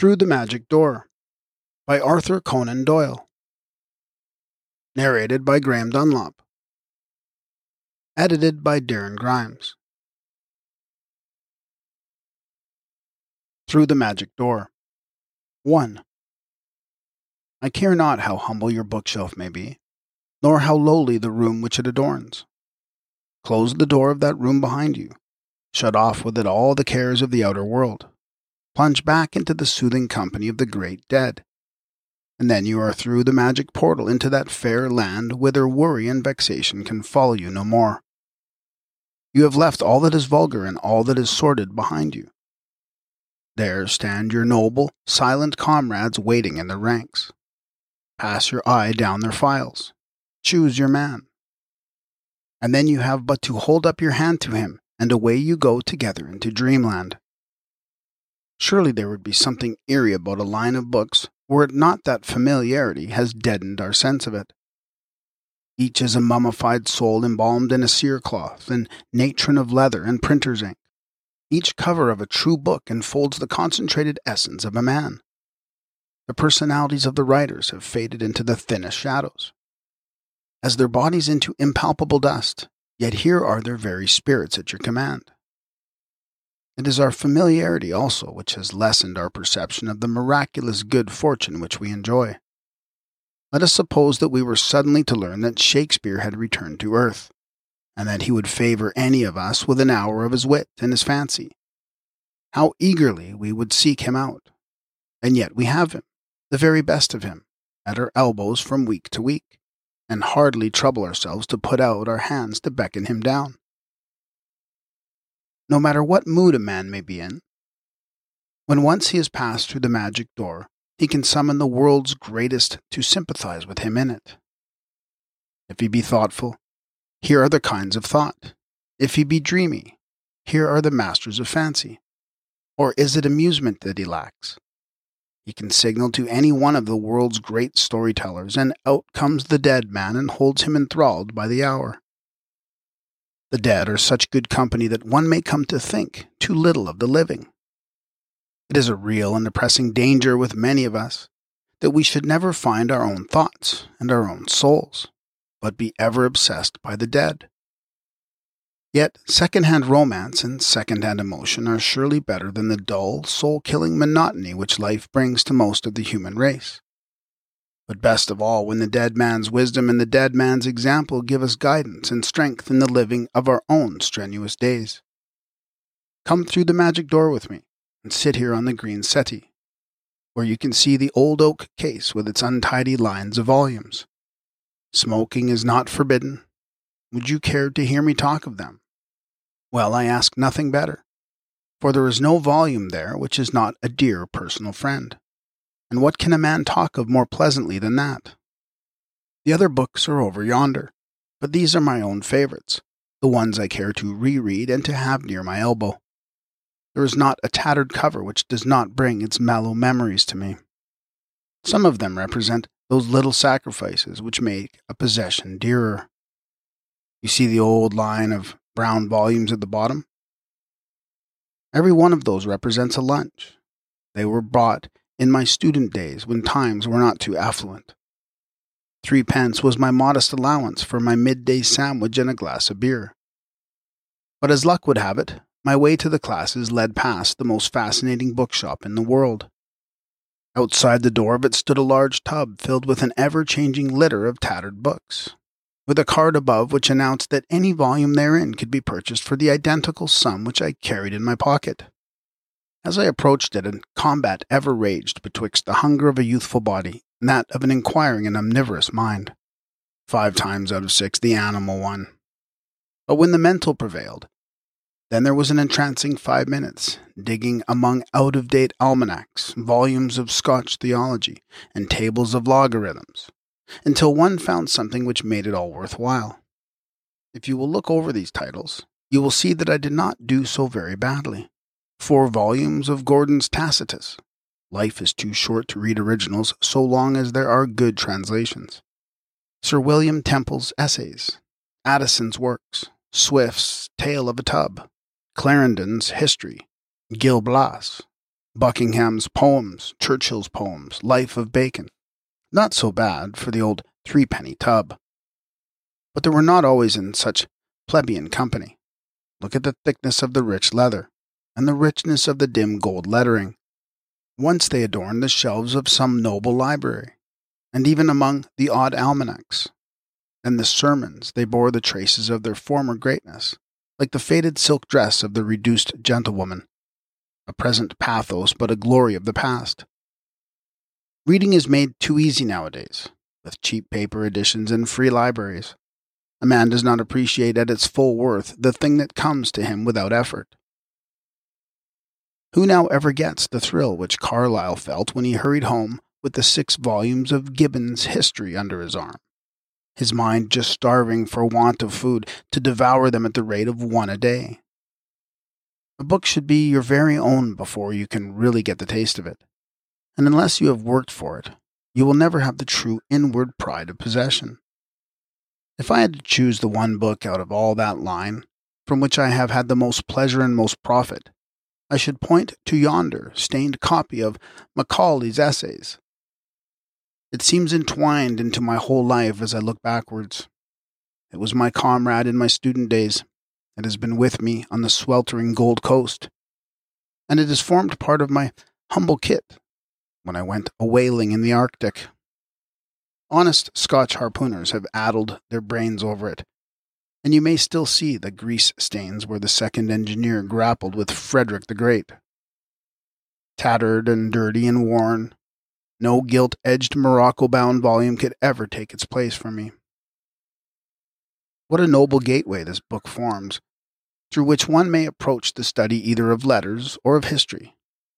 Through the Magic Door by Arthur Conan Doyle. Narrated by Graham Dunlop. Edited by Darren Grimes. Through the Magic Door. 1. I care not how humble your bookshelf may be, nor how lowly the room which it adorns. Close the door of that room behind you. Shut off with it all the cares of the outer world plunge back into the soothing company of the great dead. And then you are through the magic portal into that fair land whither worry and vexation can follow you no more. You have left all that is vulgar and all that is sordid behind you. There stand your noble, silent comrades waiting in their ranks. Pass your eye down their files. Choose your man. And then you have but to hold up your hand to him, and away you go together into dreamland. Surely there would be something eerie about a line of books were it not that familiarity has deadened our sense of it. Each is a mummified soul embalmed in a cerecloth and natron of leather and printer's ink. Each cover of a true book enfolds the concentrated essence of a man. The personalities of the writers have faded into the thinnest shadows. As their bodies into impalpable dust, yet here are their very spirits at your command. It is our familiarity also which has lessened our perception of the miraculous good fortune which we enjoy. Let us suppose that we were suddenly to learn that Shakespeare had returned to earth, and that he would favor any of us with an hour of his wit and his fancy. How eagerly we would seek him out. And yet we have him, the very best of him, at our elbows from week to week, and hardly trouble ourselves to put out our hands to beckon him down no matter what mood a man may be in. When once he has passed through the magic door, he can summon the world's greatest to sympathize with him in it. If he be thoughtful, here are the kinds of thought. If he be dreamy, here are the masters of fancy. Or is it amusement that he lacks? He can signal to any one of the world's great storytellers, and out comes the dead man and holds him enthralled by the hour. The dead are such good company that one may come to think too little of the living. It is a real and depressing danger with many of us that we should never find our own thoughts and our own souls, but be ever obsessed by the dead. Yet, second-hand romance and second-hand emotion are surely better than the dull, soul-killing monotony which life brings to most of the human race. But best of all, when the dead man's wisdom and the dead man's example give us guidance and strength in the living of our own strenuous days. Come through the magic door with me and sit here on the green settee, where you can see the old oak case with its untidy lines of volumes. Smoking is not forbidden. Would you care to hear me talk of them? Well, I ask nothing better, for there is no volume there which is not a dear personal friend. And what can a man talk of more pleasantly than that? The other books are over yonder, but these are my own favorites, the ones I care to reread and to have near my elbow. There is not a tattered cover which does not bring its mellow memories to me. Some of them represent those little sacrifices which make a possession dearer. You see the old line of brown volumes at the bottom? Every one of those represents a lunch. They were bought in my student days when times were not too affluent. Threepence was my modest allowance for my midday sandwich and a glass of beer. But as luck would have it, my way to the classes led past the most fascinating bookshop in the world. Outside the door of it stood a large tub filled with an ever changing litter of tattered books, with a card above which announced that any volume therein could be purchased for the identical sum which I carried in my pocket. As I approached it, a combat ever raged betwixt the hunger of a youthful body and that of an inquiring and omnivorous mind. Five times out of six, the animal won. But when the mental prevailed, then there was an entrancing five minutes, digging among out of date almanacs, volumes of Scotch theology, and tables of logarithms, until one found something which made it all worth while. If you will look over these titles, you will see that I did not do so very badly four volumes of Gordon's Tacitus. Life is too short to read originals so long as there are good translations. Sir William Temple's Essays, Addison's Works, Swift's Tale of a Tub, Clarendon's History, Gil Blas, Buckingham's poems, Churchill's poems, Life of Bacon. Not so bad for the old threepenny tub. But they were not always in such plebeian company. Look at the thickness of the rich leather, and the richness of the dim gold lettering. Once they adorned the shelves of some noble library, and even among the odd almanacs. And the sermons they bore the traces of their former greatness, like the faded silk dress of the reduced gentlewoman, a present pathos but a glory of the past. Reading is made too easy nowadays, with cheap paper editions and free libraries. A man does not appreciate at its full worth the thing that comes to him without effort. Who now ever gets the thrill which Carlyle felt when he hurried home with the six volumes of Gibbon's history under his arm? his mind just starving for want of food, to devour them at the rate of one a day. A book should be your very own before you can really get the taste of it. And unless you have worked for it, you will never have the true inward pride of possession. If I had to choose the one book out of all that line from which I have had the most pleasure and most profit, I should point to yonder stained copy of Macaulay's Essays, it seems entwined into my whole life as I look backwards. It was my comrade in my student days. It has been with me on the sweltering Gold Coast. And it has formed part of my humble kit when I went a whaling in the Arctic. Honest Scotch harpooners have addled their brains over it, and you may still see the grease stains where the second engineer grappled with Frederick the Great. Tattered and dirty and worn, no gilt edged Morocco bound volume could ever take its place for me. What a noble gateway this book forms, through which one may approach the study either of letters or of history.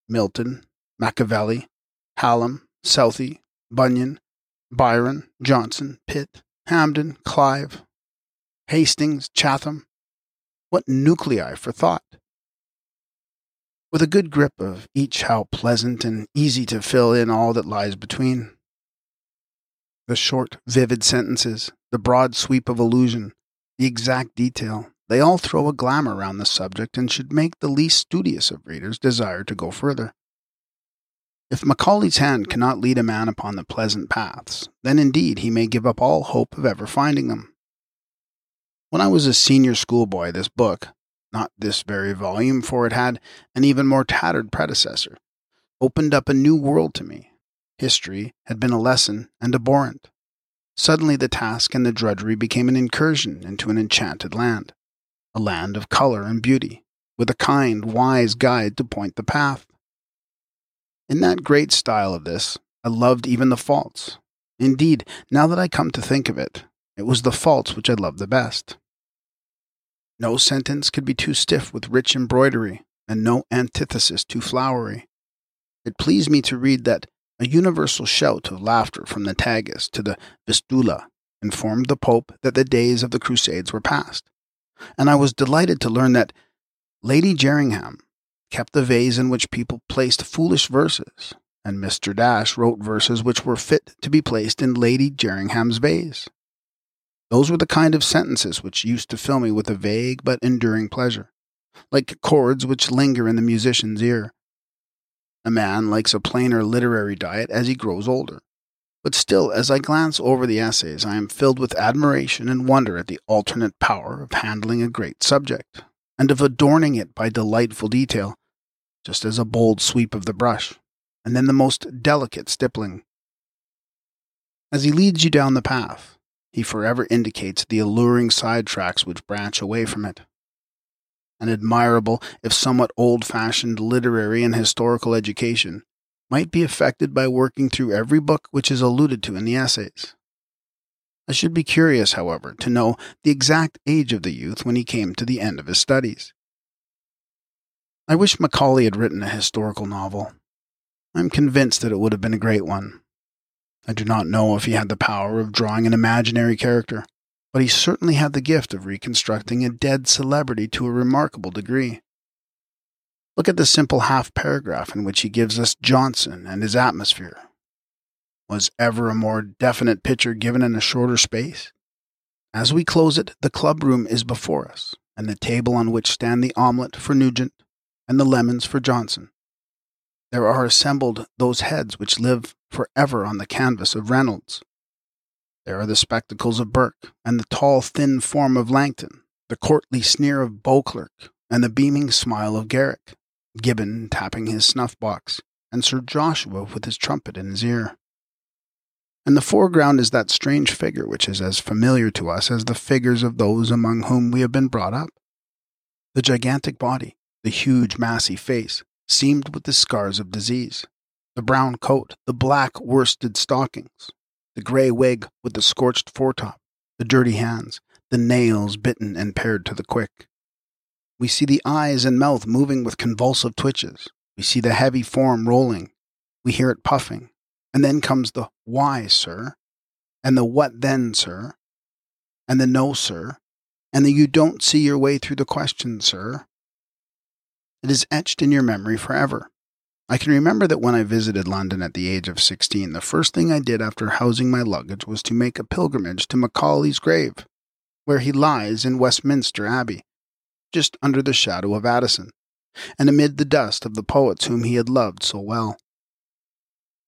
Milton, Machiavelli, Hallam, Southey, Bunyan, Byron, Johnson, Pitt, Hampden, Clive, Hastings, Chatham. What nuclei for thought! with a good grip of each how pleasant and easy to fill in all that lies between. The short, vivid sentences, the broad sweep of allusion, the exact detail, they all throw a glamour round the subject and should make the least studious of readers desire to go further. If Macaulay's hand cannot lead a man upon the pleasant paths, then indeed he may give up all hope of ever finding them. When I was a senior schoolboy, this book, not this very volume, for it had an even more tattered predecessor, opened up a new world to me. History had been a lesson and abhorrent. Suddenly the task and the drudgery became an incursion into an enchanted land, a land of color and beauty, with a kind, wise guide to point the path. In that great style of this, I loved even the faults. Indeed, now that I come to think of it, it was the faults which I loved the best. No sentence could be too stiff with rich embroidery, and no antithesis too flowery. It pleased me to read that a universal shout of laughter from the Tagus to the Vistula informed the Pope that the days of the Crusades were past, and I was delighted to learn that Lady Jerningham kept the vase in which people placed foolish verses, and Mr. Dash wrote verses which were fit to be placed in Lady Jerningham's vase. Those were the kind of sentences which used to fill me with a vague but enduring pleasure, like chords which linger in the musician's ear. A man likes a plainer literary diet as he grows older. But still, as I glance over the essays, I am filled with admiration and wonder at the alternate power of handling a great subject, and of adorning it by delightful detail, just as a bold sweep of the brush, and then the most delicate stippling. As he leads you down the path, he forever indicates the alluring side tracks which branch away from it. An admirable, if somewhat old fashioned literary and historical education might be effected by working through every book which is alluded to in the essays. I should be curious, however, to know the exact age of the youth when he came to the end of his studies. I wish Macaulay had written a historical novel. I am convinced that it would have been a great one. I do not know if he had the power of drawing an imaginary character, but he certainly had the gift of reconstructing a dead celebrity to a remarkable degree. Look at the simple half paragraph in which he gives us Johnson and his atmosphere. Was ever a more definite picture given in a shorter space? As we close it, the club room is before us, and the table on which stand the omelette for Nugent and the lemons for Johnson. There are assembled those heads which live for ever on the canvas of Reynolds. There are the spectacles of Burke, and the tall, thin form of Langton, the courtly sneer of Beauclerk, and the beaming smile of Garrick, Gibbon tapping his snuff box, and Sir Joshua with his trumpet in his ear. In the foreground is that strange figure which is as familiar to us as the figures of those among whom we have been brought up. The gigantic body, the huge massy face, seamed with the scars of disease, the brown coat, the black worsted stockings, the grey wig with the scorched foretop, the dirty hands, the nails bitten and pared to the quick. We see the eyes and mouth moving with convulsive twitches. We see the heavy form rolling. We hear it puffing. And then comes the why, sir, and the what then, sir, and the no, sir, and the you don't see your way through the question, sir. It is etched in your memory forever. I can remember that when I visited London at the age of 16, the first thing I did after housing my luggage was to make a pilgrimage to Macaulay's grave, where he lies in Westminster Abbey, just under the shadow of Addison, and amid the dust of the poets whom he had loved so well.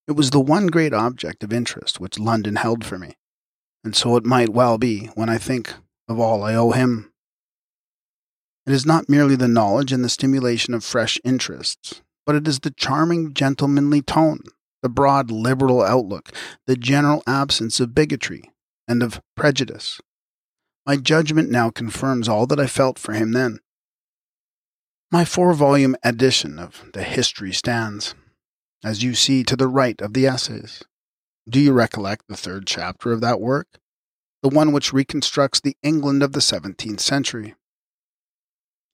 It was the one great object of interest which London held for me, and so it might well be when I think of all I owe him. It is not merely the knowledge and the stimulation of fresh interests, but it is the charming, gentlemanly tone, the broad, liberal outlook, the general absence of bigotry and of prejudice. My judgment now confirms all that I felt for him then. My four volume edition of the History stands, as you see to the right of the essays. Do you recollect the third chapter of that work? The one which reconstructs the England of the seventeenth century.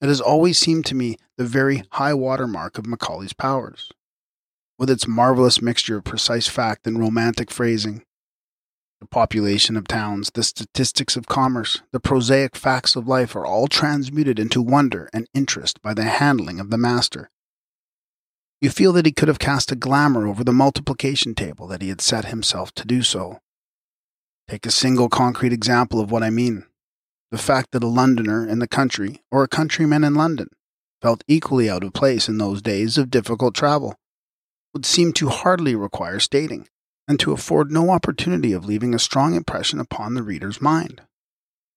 It has always seemed to me the very high water mark of Macaulay's powers, with its marvelous mixture of precise fact and romantic phrasing. The population of towns, the statistics of commerce, the prosaic facts of life are all transmuted into wonder and interest by the handling of the master. You feel that he could have cast a glamour over the multiplication table that he had set himself to do so. Take a single concrete example of what I mean the fact that a Londoner in the country or a countryman in London felt equally out of place in those days of difficult travel would seem to hardly require stating, and to afford no opportunity of leaving a strong impression upon the reader's mind.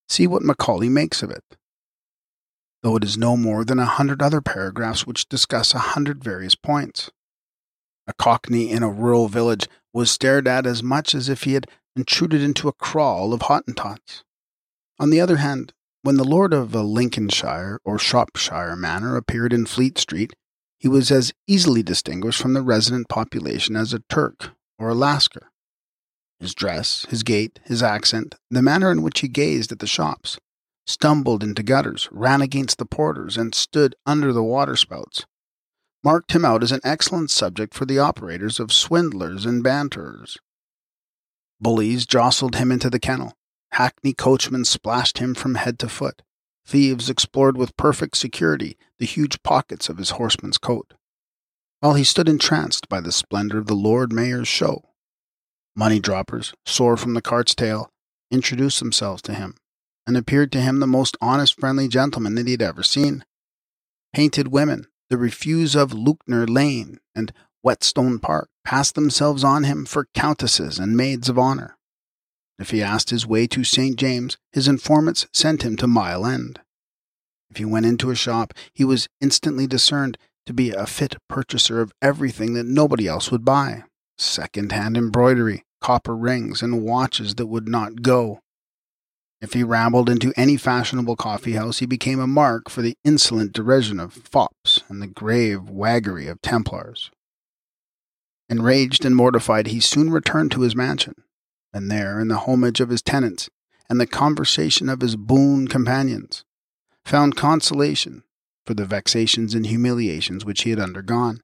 See what Macaulay makes of it. Though it is no more than a hundred other paragraphs which discuss a hundred various points. A cockney in a rural village was stared at as much as if he had intruded into a kraal of Hottentots. On the other hand, when the lord of a Lincolnshire or Shropshire manor appeared in Fleet Street, he was as easily distinguished from the resident population as a Turk or a Lascar. His dress, his gait, his accent, the manner in which he gazed at the shops, stumbled into gutters, ran against the porters, and stood under the waterspouts, marked him out as an excellent subject for the operators of swindlers and banterers. Bullies jostled him into the kennel, Hackney coachmen splashed him from head to foot. Thieves explored with perfect security the huge pockets of his horseman's coat, while he stood entranced by the splendor of the Lord Mayor's show. Money droppers, sore from the cart's tail, introduced themselves to him, and appeared to him the most honest, friendly gentlemen that he had ever seen. Painted women, the refuse of Lewknor Lane and Whetstone Park, passed themselves on him for countesses and maids of honor. If he asked his way to St. James, his informants sent him to Mile End. If he went into a shop, he was instantly discerned to be a fit purchaser of everything that nobody else would buy second hand embroidery, copper rings, and watches that would not go. If he rambled into any fashionable coffee house, he became a mark for the insolent derision of fops and the grave waggery of Templars. Enraged and mortified, he soon returned to his mansion, and there, in the homage of his tenants and the conversation of his boon companions, found consolation for the vexations and humiliations which he had undergone.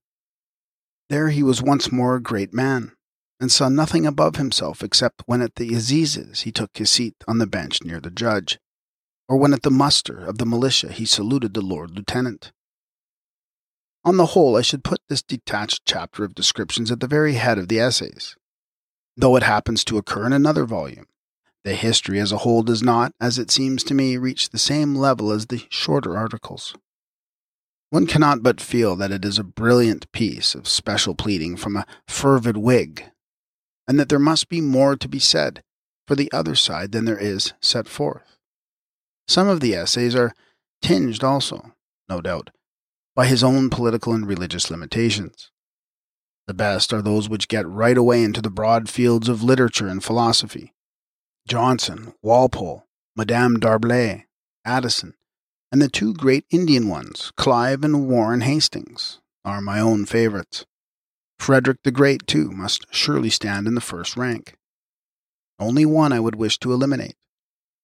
There he was once more a great man, and saw nothing above himself except when at the assizes he took his seat on the bench near the judge, or when at the muster of the militia he saluted the Lord Lieutenant. On the whole, I should put this detached chapter of descriptions at the very head of the essays, though it happens to occur in another volume. The history as a whole does not, as it seems to me, reach the same level as the shorter articles. One cannot but feel that it is a brilliant piece of special pleading from a fervid Whig, and that there must be more to be said for the other side than there is set forth. Some of the essays are tinged also, no doubt, by his own political and religious limitations. The best are those which get right away into the broad fields of literature and philosophy. Johnson, Walpole, Madame D'Arblay, Addison, and the two great Indian ones, Clive and Warren Hastings, are my own favorites. Frederick the Great, too, must surely stand in the first rank. Only one I would wish to eliminate.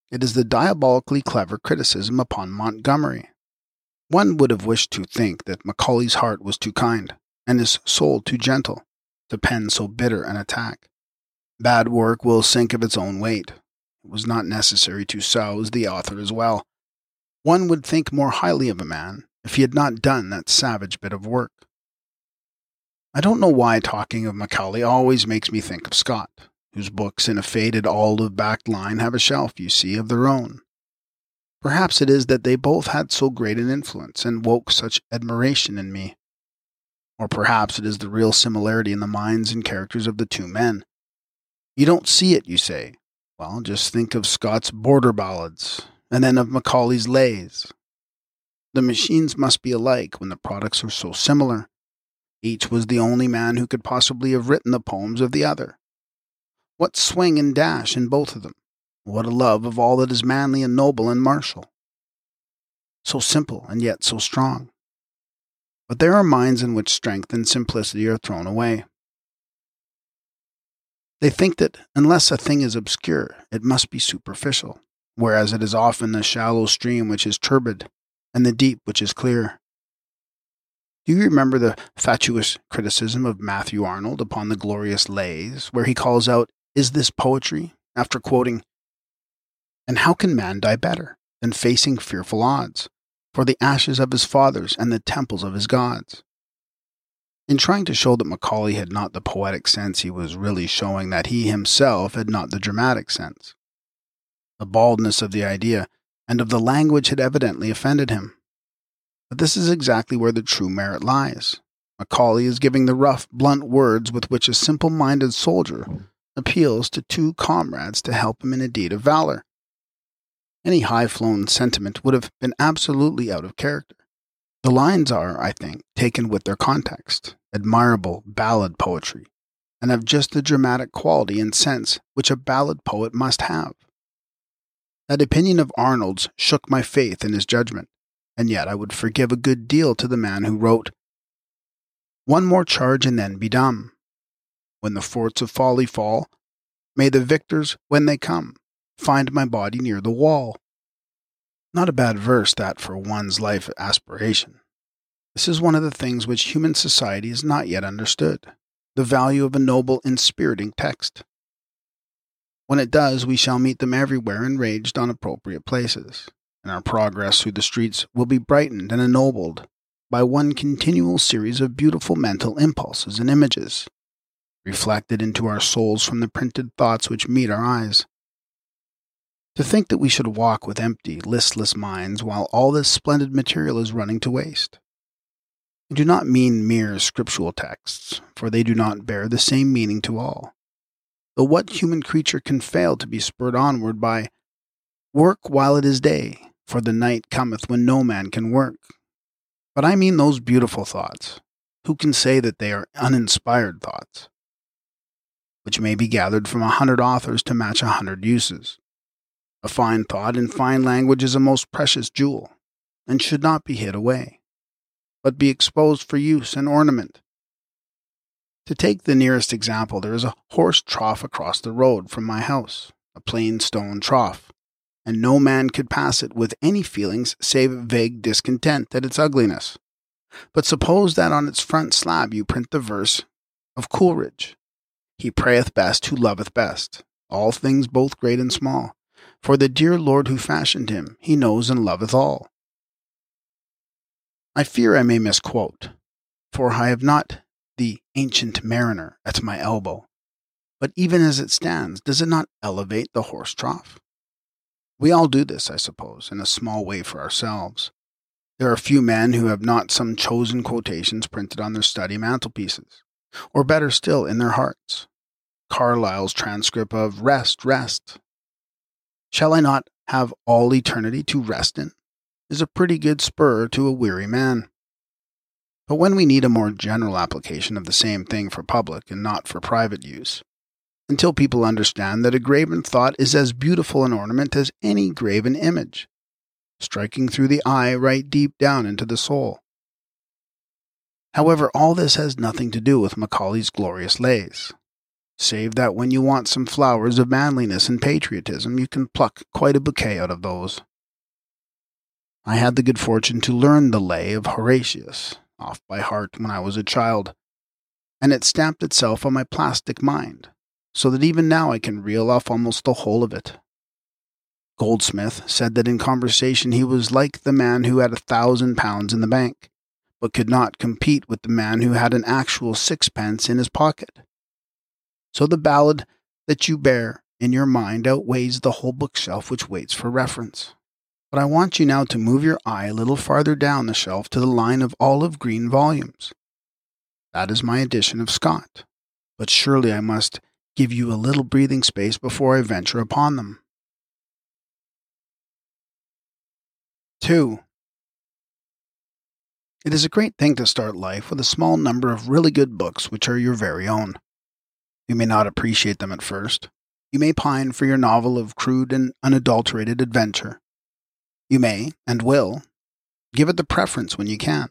It is the diabolically clever criticism upon Montgomery. One would have wished to think that Macaulay's heart was too kind, and his soul too gentle, to pen so bitter an attack. Bad work will sink of its own weight. It was not necessary to souse the author as well. One would think more highly of a man if he had not done that savage bit of work. I don't know why talking of Macaulay always makes me think of Scott, whose books in a faded olive backed line have a shelf, you see, of their own. Perhaps it is that they both had so great an influence and woke such admiration in me. Or perhaps it is the real similarity in the minds and characters of the two men. You don't see it, you say. Well, just think of Scott's border ballads, and then of Macaulay's lays. The machines must be alike when the products are so similar. Each was the only man who could possibly have written the poems of the other. What swing and dash in both of them! What a love of all that is manly and noble and martial! So simple and yet so strong. But there are minds in which strength and simplicity are thrown away. They think that unless a thing is obscure, it must be superficial whereas it is often the shallow stream which is turbid, and the deep which is clear. Do you remember the fatuous criticism of Matthew Arnold upon the glorious lays, where he calls out, Is this poetry? after quoting, And how can man die better than facing fearful odds for the ashes of his fathers and the temples of his gods? In trying to show that Macaulay had not the poetic sense, he was really showing that he himself had not the dramatic sense. The baldness of the idea and of the language had evidently offended him. But this is exactly where the true merit lies. Macaulay is giving the rough, blunt words with which a simple minded soldier appeals to two comrades to help him in a deed of valor. Any high flown sentiment would have been absolutely out of character. The lines are, I think, taken with their context, admirable ballad poetry, and have just the dramatic quality and sense which a ballad poet must have. That opinion of Arnold's shook my faith in his judgment, and yet I would forgive a good deal to the man who wrote, One more charge and then be dumb. When the forts of folly fall, may the victors, when they come, find my body near the wall. Not a bad verse, that for one's life aspiration. This is one of the things which human society has not yet understood the value of a noble, inspiriting text. When it does, we shall meet them everywhere enraged on appropriate places, and our progress through the streets will be brightened and ennobled by one continual series of beautiful mental impulses and images, reflected into our souls from the printed thoughts which meet our eyes. To think that we should walk with empty, listless minds while all this splendid material is running to waste. I do not mean mere scriptural texts, for they do not bear the same meaning to all. Though what human creature can fail to be spurred onward by work while it is day, for the night cometh when no man can work? But I mean those beautiful thoughts. Who can say that they are uninspired thoughts? Which may be gathered from a hundred authors to match a hundred uses. A fine thought in fine language is a most precious jewel, and should not be hid away, but be exposed for use and ornament to take the nearest example, there is a horse trough across the road from my house, a plain stone trough, and no man could pass it with any feelings save vague discontent at its ugliness. But suppose that on its front slab you print the verse of Coleridge He prayeth best who loveth best, all things both great and small. For the dear Lord who fashioned him, he knows and loveth all. I fear I may misquote, for I have not the ancient mariner at my elbow. But even as it stands, does it not elevate the horse trough? We all do this, I suppose, in a small way for ourselves. There are few men who have not some chosen quotations printed on their study mantelpieces, or better still, in their hearts. Carlyle's transcript of Rest, Rest. Shall I not have all eternity to rest in? is a pretty good spur to a weary man. But when we need a more general application of the same thing for public and not for private use, until people understand that a graven thought is as beautiful an ornament as any graven image, striking through the eye right deep down into the soul. However, all this has nothing to do with Macaulay's glorious lays, save that when you want some flowers of manliness and patriotism, you can pluck quite a bouquet out of those. I had the good fortune to learn the lay of Horatius off by heart when I was a child, and it stamped itself on my plastic mind, so that even now I can reel off almost the whole of it. Goldsmith said that in conversation he was like the man who had a thousand pounds in the bank, but could not compete with the man who had an actual sixpence in his pocket. So the ballad that you bear in your mind outweighs the whole bookshelf which waits for reference. But I want you now to move your eye a little farther down the shelf to the line of olive green volumes. That is my edition of Scott, but surely I must give you a little breathing space before I venture upon them. 2. It is a great thing to start life with a small number of really good books which are your very own. You may not appreciate them at first. You may pine for your novel of crude and unadulterated adventure. You may, and will, give it the preference when you can.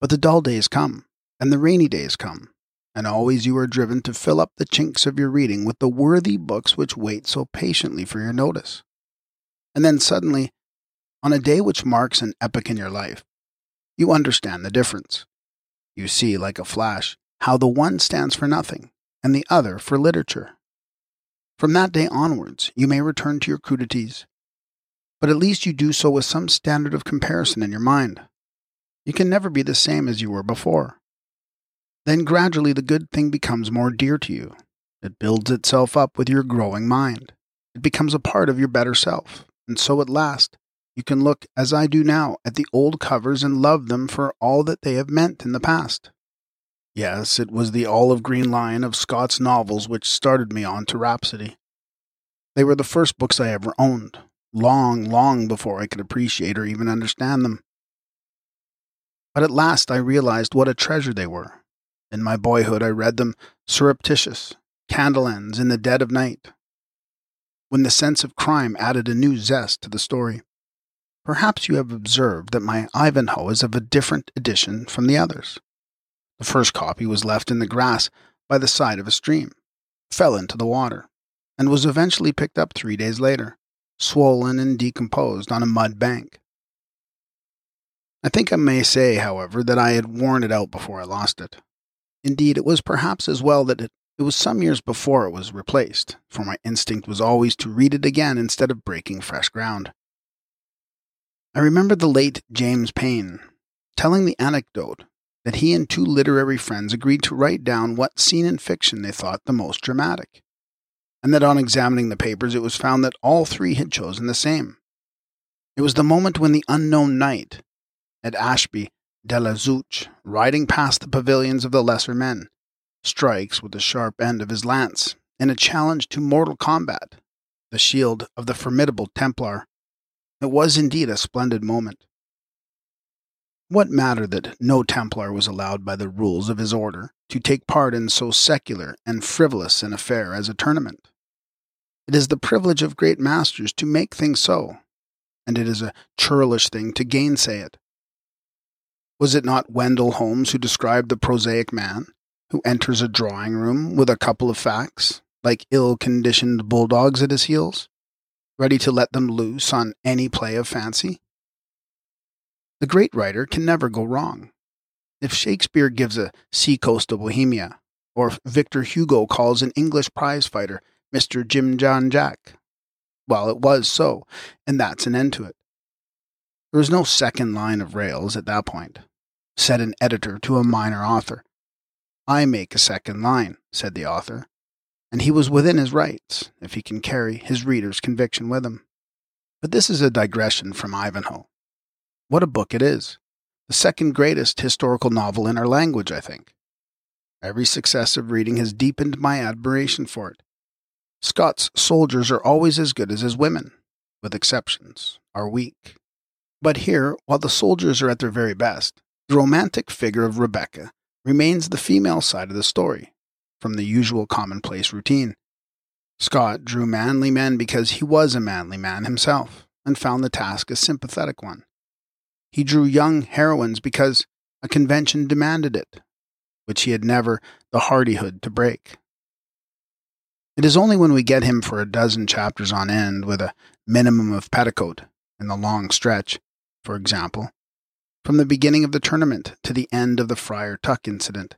But the dull days come, and the rainy days come, and always you are driven to fill up the chinks of your reading with the worthy books which wait so patiently for your notice. And then suddenly on a day which marks an epoch in your life, you understand the difference. You see, like a flash, how the one stands for nothing and the other for literature. From that day onwards, you may return to your crudities, but at least you do so with some standard of comparison in your mind. You can never be the same as you were before. Then gradually the good thing becomes more dear to you. It builds itself up with your growing mind. It becomes a part of your better self, and so at last you can look, as I do now, at the old covers and love them for all that they have meant in the past. Yes, it was the olive green line of Scott's novels which started me on to Rhapsody. They were the first books I ever owned, long, long before I could appreciate or even understand them. But at last I realized what a treasure they were. In my boyhood, I read them surreptitious, candle ends in the dead of night, when the sense of crime added a new zest to the story. Perhaps you have observed that my Ivanhoe is of a different edition from the others. The first copy was left in the grass by the side of a stream, fell into the water, and was eventually picked up three days later, swollen and decomposed on a mud bank. I think I may say, however, that I had worn it out before I lost it. Indeed, it was perhaps as well that it, it was some years before it was replaced, for my instinct was always to read it again instead of breaking fresh ground. I remember the late James Payn telling the anecdote that he and two literary friends agreed to write down what scene in fiction they thought the most dramatic, and that on examining the papers it was found that all three had chosen the same. It was the moment when the unknown knight, at Ashby de la Zouch, riding past the pavilions of the lesser men, strikes with the sharp end of his lance in a challenge to mortal combat the shield of the formidable Templar it was indeed a splendid moment. What matter that no Templar was allowed by the rules of his order to take part in so secular and frivolous an affair as a tournament? It is the privilege of great masters to make things so, and it is a churlish thing to gainsay it. Was it not Wendell Holmes who described the prosaic man who enters a drawing room with a couple of facts, like ill conditioned bulldogs at his heels? ready to let them loose on any play of fancy? The great writer can never go wrong. If Shakespeare gives a seacoast of Bohemia, or if Victor Hugo calls an English prize fighter Mr. Jim John Jack, well, it was so, and that's an end to it. There was no second line of rails at that point, said an editor to a minor author. I make a second line, said the author, and he was within his rights if he can carry his reader's conviction with him. But this is a digression from Ivanhoe. What a book it is. The second greatest historical novel in our language, I think. Every successive reading has deepened my admiration for it. Scott's soldiers are always as good as his women, with exceptions, are weak. But here, while the soldiers are at their very best, the romantic figure of Rebecca remains the female side of the story, from the usual commonplace routine. Scott drew manly men because he was a manly man himself, and found the task a sympathetic one. He drew young heroines because a convention demanded it, which he had never the hardihood to break. It is only when we get him for a dozen chapters on end with a minimum of petticoat in the long stretch, for example, from the beginning of the tournament to the end of the Friar Tuck incident,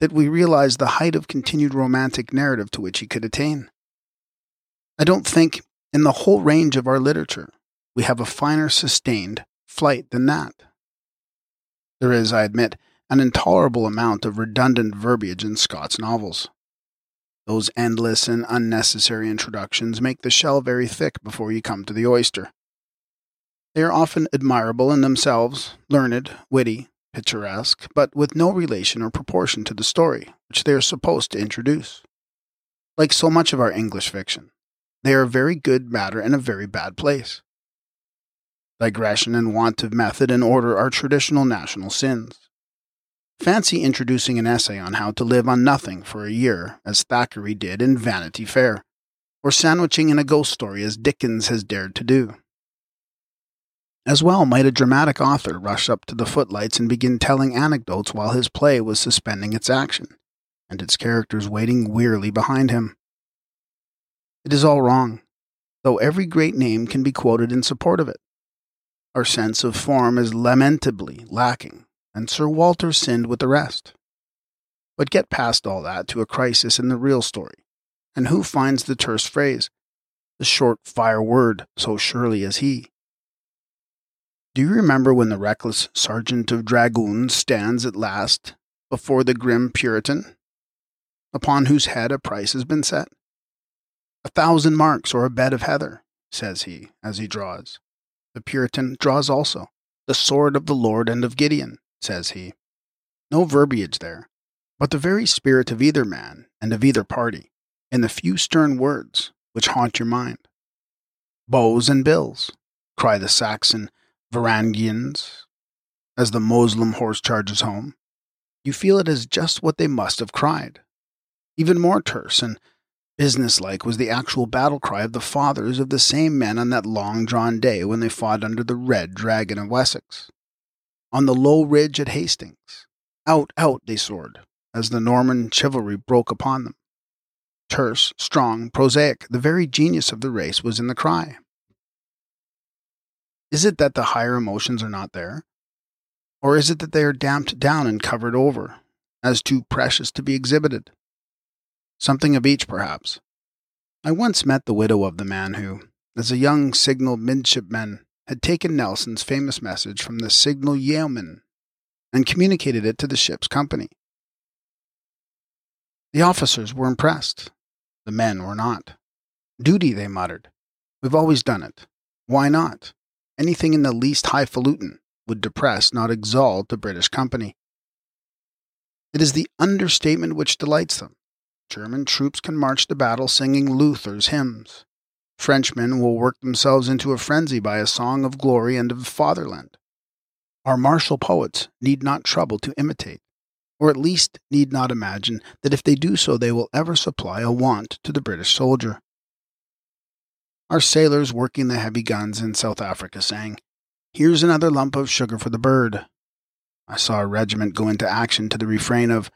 that we realize the height of continued romantic narrative to which he could attain. I don't think, in the whole range of our literature, we have a finer sustained flight than that. There is, I admit, an intolerable amount of redundant verbiage in Scott's novels. Those endless and unnecessary introductions make the shell very thick before you come to the oyster. They are often admirable in themselves, learned, witty, picturesque, but with no relation or proportion to the story which they are supposed to introduce. Like so much of our English fiction, they are very good matter in a very bad place. Digression and want of method and order are traditional national sins. Fancy introducing an essay on how to live on nothing for a year, as Thackeray did in Vanity Fair, or sandwiching in a ghost story as Dickens has dared to do. As well might a dramatic author rush up to the footlights and begin telling anecdotes while his play was suspending its action, and its characters waiting wearily behind him. It is all wrong, though every great name can be quoted in support of it. Our sense of form is lamentably lacking, and Sir Walter sinned with the rest. But get past all that to a crisis in the real story, and who finds the terse phrase, the short fire word, so surely as he? Do you remember when the reckless sergeant of dragoons stands at last before the grim Puritan, upon whose head a price has been set? A thousand marks or a bed of heather, says he, as he draws. The Puritan draws also. The sword of the Lord and of Gideon, says he. No verbiage there, but the very spirit of either man and of either party, in the few stern words which haunt your mind. Bows and bills, cry the Saxon Varangians, as the Moslem horse charges home. You feel it as just what they must have cried. Even more terse and Businesslike was the actual battle cry of the fathers of the same men on that long drawn day when they fought under the Red Dragon of Wessex. On the low ridge at Hastings, out, out they soared, as the Norman chivalry broke upon them. Terse, strong, prosaic, the very genius of the race was in the cry. Is it that the higher emotions are not there? Or is it that they are damped down and covered over, as too precious to be exhibited? Something of each, perhaps. I once met the widow of the man who, as a young signal midshipman, had taken Nelson's famous message from the signal yeoman and communicated it to the ship's company. The officers were impressed. The men were not. Duty, they muttered. We've always done it. Why not? Anything in the least highfalutin would depress, not exalt, the British company. It is the understatement which delights them. German troops can march to battle singing Luther's hymns. Frenchmen will work themselves into a frenzy by a song of glory and of the fatherland. Our martial poets need not trouble to imitate, or at least need not imagine that if they do so they will ever supply a want to the British soldier. Our sailors working the heavy guns in South Africa sang, Here's another lump of sugar for the bird. I saw a regiment go into action to the refrain of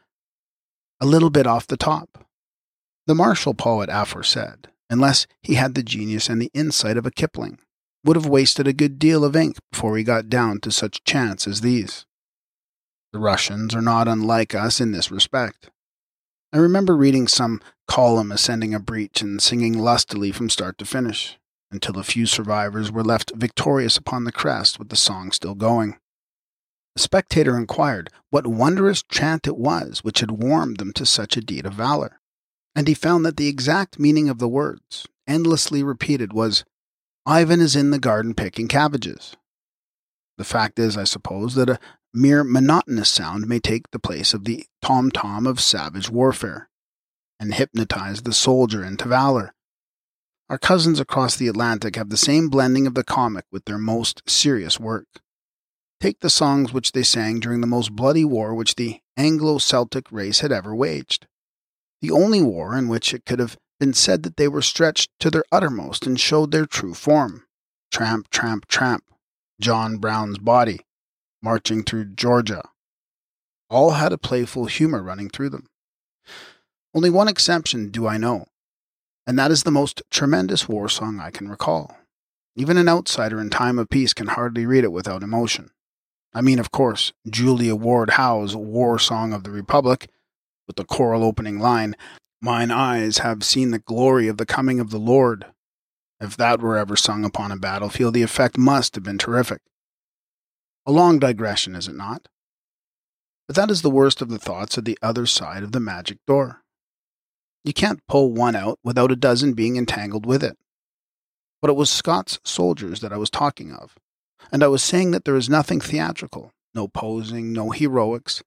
a little bit off the top. The martial poet aforesaid, unless he had the genius and the insight of a Kipling, would have wasted a good deal of ink before he got down to such chants as these. The Russians are not unlike us in this respect. I remember reading some column ascending a breach and singing lustily from start to finish, until a few survivors were left victorious upon the crest with the song still going. Spectator inquired what wondrous chant it was which had warmed them to such a deed of valor, and he found that the exact meaning of the words, endlessly repeated, was Ivan is in the garden picking cabbages. The fact is, I suppose, that a mere monotonous sound may take the place of the tom tom of savage warfare and hypnotize the soldier into valor. Our cousins across the Atlantic have the same blending of the comic with their most serious work. Take the songs which they sang during the most bloody war which the Anglo Celtic race had ever waged. The only war in which it could have been said that they were stretched to their uttermost and showed their true form. Tramp, tramp, tramp. John Brown's body, marching through Georgia. All had a playful humor running through them. Only one exception do I know, and that is the most tremendous war song I can recall. Even an outsider in time of peace can hardly read it without emotion. I mean, of course, Julia Ward Howe's War Song of the Republic, with the choral opening line, Mine eyes have seen the glory of the coming of the Lord. If that were ever sung upon a battlefield, the effect must have been terrific. A long digression, is it not? But that is the worst of the thoughts at the other side of the magic door. You can't pull one out without a dozen being entangled with it. But it was Scott's soldiers that I was talking of and I was saying that there is nothing theatrical, no posing, no heroics,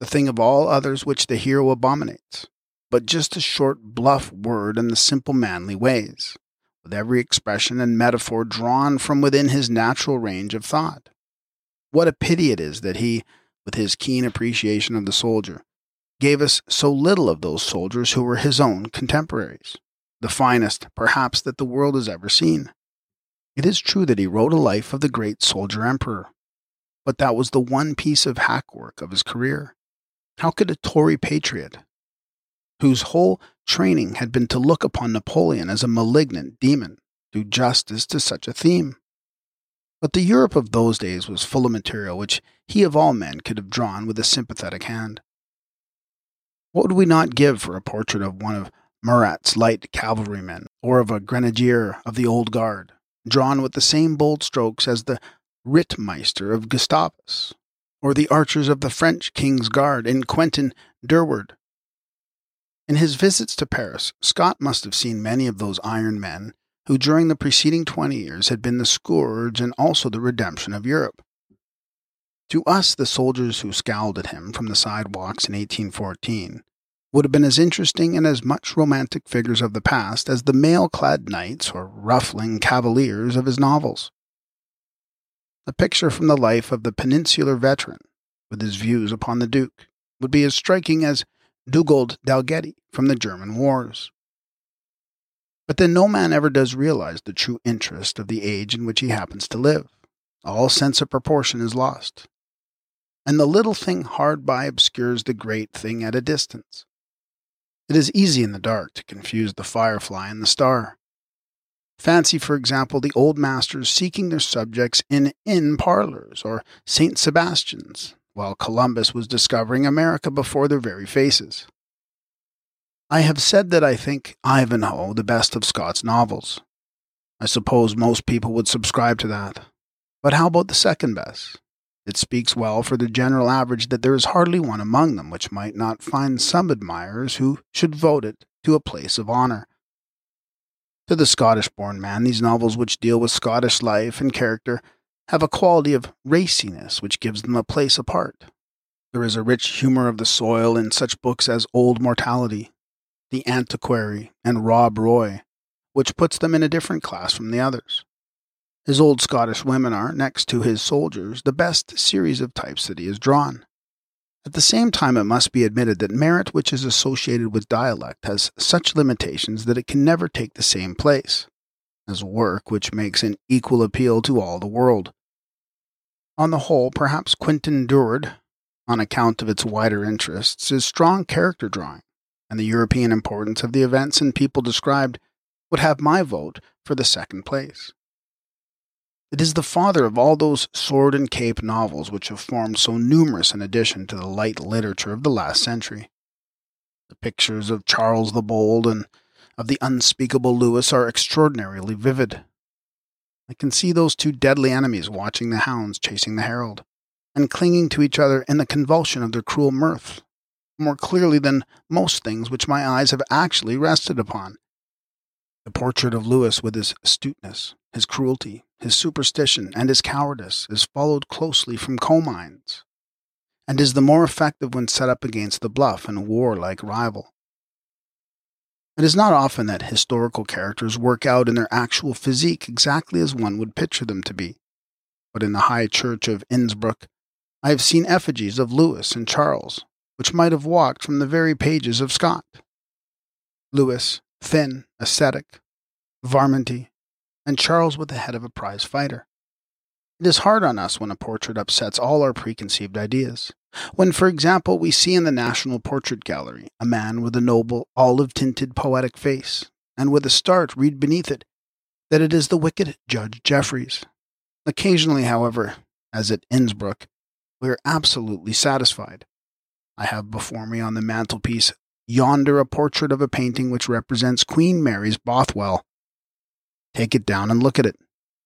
the thing of all others which the hero abominates, but just a short, bluff word in the simple manly ways, with every expression and metaphor drawn from within his natural range of thought. What a pity it is that he, with his keen appreciation of the soldier, gave us so little of those soldiers who were his own contemporaries, the finest, perhaps, that the world has ever seen. It is true that he wrote a life of the great soldier emperor, but that was the one piece of hack work of his career. How could a Tory patriot, whose whole training had been to look upon Napoleon as a malignant demon, do justice to such a theme? But the Europe of those days was full of material which he of all men could have drawn with a sympathetic hand. What would we not give for a portrait of one of Murat's light cavalrymen, or of a grenadier of the old guard? Drawn with the same bold strokes as the Rittmeister of Gustavus, or the archers of the French King's Guard in Quentin Durward. In his visits to Paris, Scott must have seen many of those iron men who during the preceding twenty years had been the scourge and also the redemption of Europe. To us, the soldiers who scowled at him from the sidewalks in 1814 would have been as interesting and as much romantic figures of the past as the mail clad knights or ruffling cavaliers of his novels. A picture from the life of the peninsular veteran, with his views upon the Duke, would be as striking as Dugald Dalgetty from the German wars. But then no man ever does realize the true interest of the age in which he happens to live. All sense of proportion is lost. And the little thing hard by obscures the great thing at a distance. It is easy in the dark to confuse the firefly and the star. Fancy, for example, the old masters seeking their subjects in inn parlors or St. Sebastian's, while Columbus was discovering America before their very faces. I have said that I think Ivanhoe the best of Scott's novels. I suppose most people would subscribe to that. But how about the second best? It speaks well for the general average that there is hardly one among them which might not find some admirers who should vote it to a place of honour. To the Scottish born man, these novels which deal with Scottish life and character have a quality of raciness which gives them a place apart. There is a rich humour of the soil in such books as Old Mortality, The Antiquary, and Rob Roy, which puts them in a different class from the others. His old Scottish women are, next to his soldiers, the best series of types that he has drawn. At the same time, it must be admitted that merit which is associated with dialect has such limitations that it can never take the same place as work which makes an equal appeal to all the world. On the whole, perhaps Quentin Durward, on account of its wider interests, is strong character drawing, and the European importance of the events and people described would have my vote for the second place. It is the father of all those sword and cape novels which have formed so numerous an addition to the light literature of the last century. The pictures of Charles the Bold and of the unspeakable Lewis are extraordinarily vivid. I can see those two deadly enemies watching the hounds chasing the herald, and clinging to each other in the convulsion of their cruel mirth, more clearly than most things which my eyes have actually rested upon. The portrait of Lewis with his astuteness, his cruelty, his superstition, and his cowardice is followed closely from Comines, and is the more effective when set up against the bluff and warlike rival. It is not often that historical characters work out in their actual physique exactly as one would picture them to be. But in the High Church of Innsbruck, I have seen effigies of Lewis and Charles, which might have walked from the very pages of Scott. Lewis, thin, ascetic, Varminty, and Charles with the head of a prize fighter. It is hard on us when a portrait upsets all our preconceived ideas. When, for example, we see in the National Portrait Gallery a man with a noble, olive tinted, poetic face, and with a start read beneath it that it is the wicked Judge Jeffreys. Occasionally, however, as at Innsbruck, we are absolutely satisfied. I have before me on the mantelpiece yonder a portrait of a painting which represents Queen Mary's Bothwell. Take it down and look at it.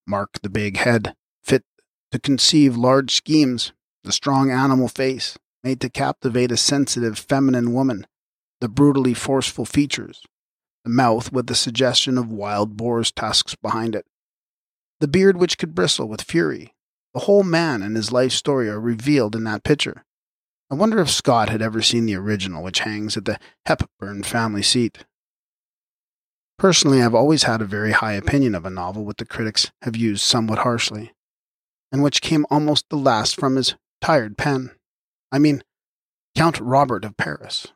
Mark the big head, fit to conceive large schemes, the strong animal face, made to captivate a sensitive feminine woman, the brutally forceful features, the mouth with the suggestion of wild boar's tusks behind it, the beard which could bristle with fury. The whole man and his life story are revealed in that picture. I wonder if Scott had ever seen the original, which hangs at the Hepburn family seat. Personally, I've always had a very high opinion of a novel which the critics have used somewhat harshly, and which came almost the last from his tired pen. I mean, Count Robert of Paris.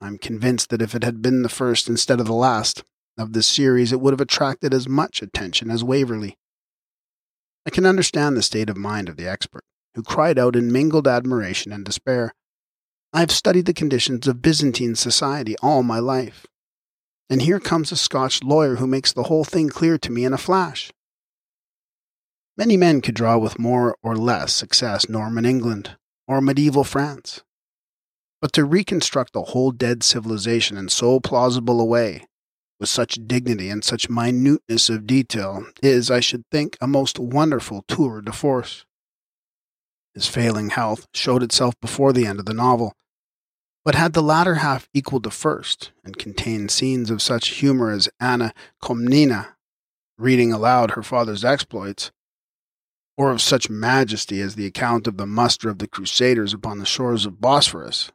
I'm convinced that if it had been the first instead of the last of this series, it would have attracted as much attention as Waverley. I can understand the state of mind of the expert, who cried out in mingled admiration and despair. I have studied the conditions of Byzantine society all my life. And here comes a Scotch lawyer who makes the whole thing clear to me in a flash. Many men could draw with more or less success Norman England or medieval France. But to reconstruct a whole dead civilization in so plausible a way, with such dignity and such minuteness of detail, is, I should think, a most wonderful tour de force. His failing health showed itself before the end of the novel, but had the latter half equaled the first, and contained scenes of such humor as Anna Komnene reading aloud her father's exploits, or of such majesty as the account of the muster of the Crusaders upon the shores of Bosphorus,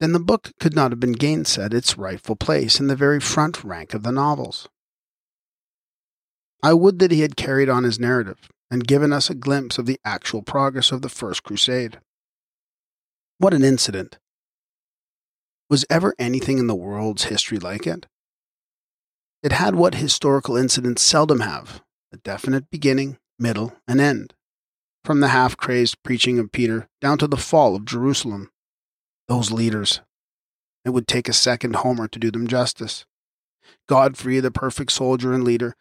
then the book could not have been gainsaid its rightful place in the very front rank of the novels. I would that he had carried on his narrative and given us a glimpse of the actual progress of the First Crusade. What an incident! Was ever anything in the world's history like it? It had what historical incidents seldom have a definite beginning, middle, and end, from the half crazed preaching of Peter down to the fall of Jerusalem. Those leaders. It would take a second Homer to do them justice. Godfrey, the perfect soldier and leader,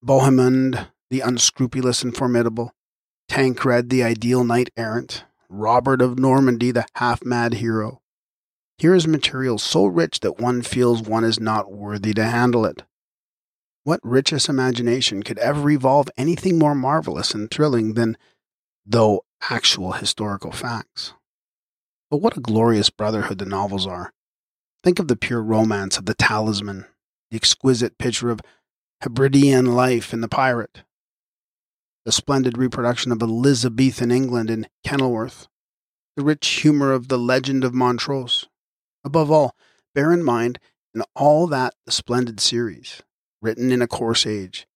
Bohemond, the unscrupulous and formidable, Tancred, the ideal knight errant, Robert of Normandy, the half mad hero. Here is material so rich that one feels one is not worthy to handle it. What richest imagination could ever evolve anything more marvelous and thrilling than, though actual historical facts? But what a glorious brotherhood the novels are. Think of the pure romance of the talisman, the exquisite picture of Hebridean life in The Pirate, the splendid reproduction of Elizabethan England in Kenilworth, the rich humor of the legend of Montrose. Above all, bear in mind in all that the splendid series, written in a coarse age.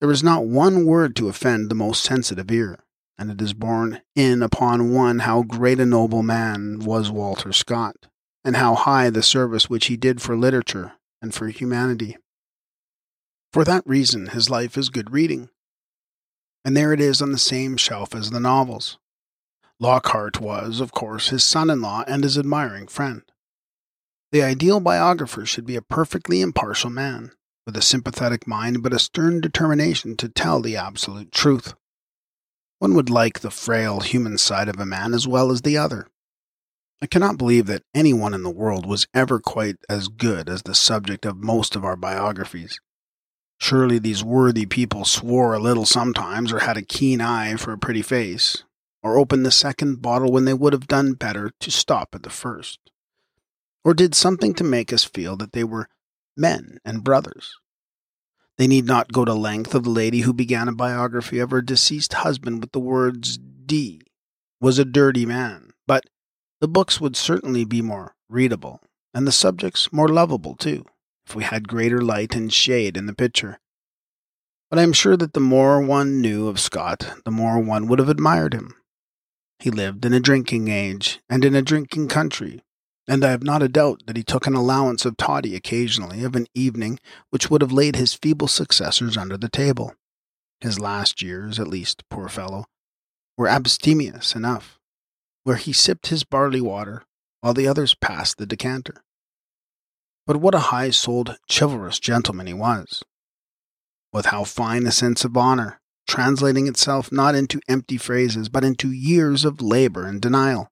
There is not one word to offend the most sensitive ear, and it is borne in upon one how great a noble man was Walter Scott, and how high the service which he did for literature and for humanity. For that reason, his life is good reading. And there it is on the same shelf as the novels. Lockhart was, of course, his son in law and his admiring friend. The ideal biographer should be a perfectly impartial man, with a sympathetic mind but a stern determination to tell the absolute truth. One would like the frail human side of a man as well as the other. I cannot believe that anyone in the world was ever quite as good as the subject of most of our biographies. Surely these worthy people swore a little sometimes, or had a keen eye for a pretty face, or opened the second bottle when they would have done better to stop at the first, or did something to make us feel that they were men and brothers. They need not go to length of the lady who began a biography of her deceased husband with the words D was a dirty man, but the books would certainly be more readable, and the subjects more lovable too, if we had greater light and shade in the picture. But I am sure that the more one knew of Scott, the more one would have admired him. He lived in a drinking age and in a drinking country, and I have not a doubt that he took an allowance of toddy occasionally of an evening which would have laid his feeble successors under the table. His last years, at least, poor fellow, were abstemious enough, where he sipped his barley water while the others passed the decanter. But what a high souled, chivalrous gentleman he was! With how fine a sense of honor, translating itself not into empty phrases, but into years of labor and denial.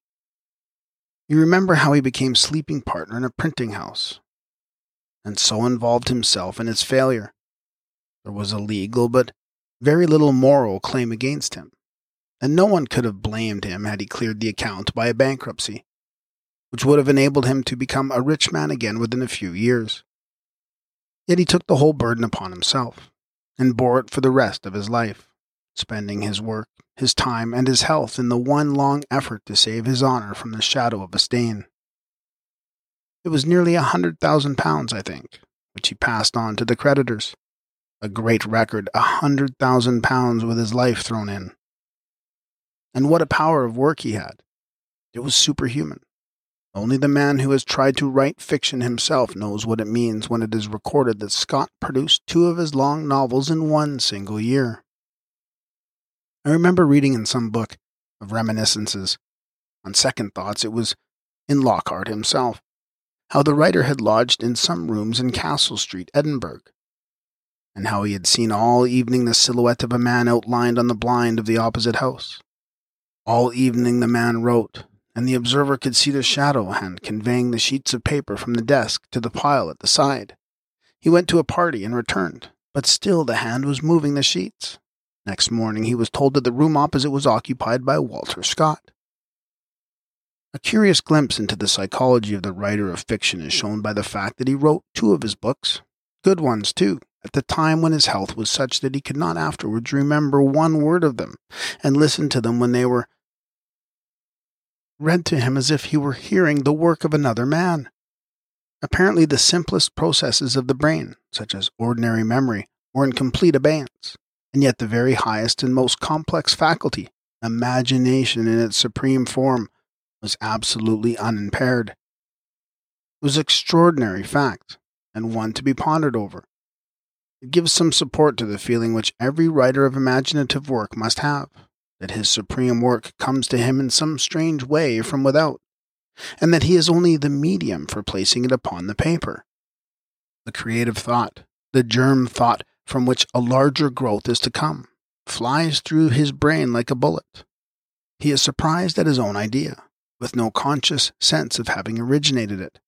You remember how he became sleeping partner in a printing house, and so involved himself in its failure. There was a legal but very little moral claim against him, and no one could have blamed him had he cleared the account by a bankruptcy, which would have enabled him to become a rich man again within a few years. Yet he took the whole burden upon himself, and bore it for the rest of his life, spending his work, his time, and his health in the one long effort to save his honor from the shadow of a stain. It was nearly a hundred thousand pounds, I think, which he passed on to the creditors. A great record, a hundred thousand pounds with his life thrown in. And what a power of work he had! It was superhuman. Only the man who has tried to write fiction himself knows what it means when it is recorded that Scott produced two of his long novels in one single year. I remember reading in some book of reminiscences, on second thoughts, it was in Lockhart himself, how the writer had lodged in some rooms in Castle Street, Edinburgh, and how he had seen all evening the silhouette of a man outlined on the blind of the opposite house. All evening the man wrote, and the observer could see the shadow hand conveying the sheets of paper from the desk to the pile at the side. He went to a party and returned, but still the hand was moving the sheets. Next morning he was told that the room opposite was occupied by Walter Scott. A curious glimpse into the psychology of the writer of fiction is shown by the fact that he wrote two of his books, good ones too, at the time when his health was such that he could not afterwards remember one word of them, and listen to them when they were read to him as if he were hearing the work of another man. Apparently, the simplest processes of the brain, such as ordinary memory, were in complete abeyance, and yet the very highest and most complex faculty, imagination in its supreme form, was absolutely unimpaired. It was an extraordinary fact, and one to be pondered over. It gives some support to the feeling which every writer of imaginative work must have that his supreme work comes to him in some strange way from without, and that he is only the medium for placing it upon the paper. The creative thought, the germ thought from which a larger growth is to come, flies through his brain like a bullet. He is surprised at his own idea, with no conscious sense of having originated it.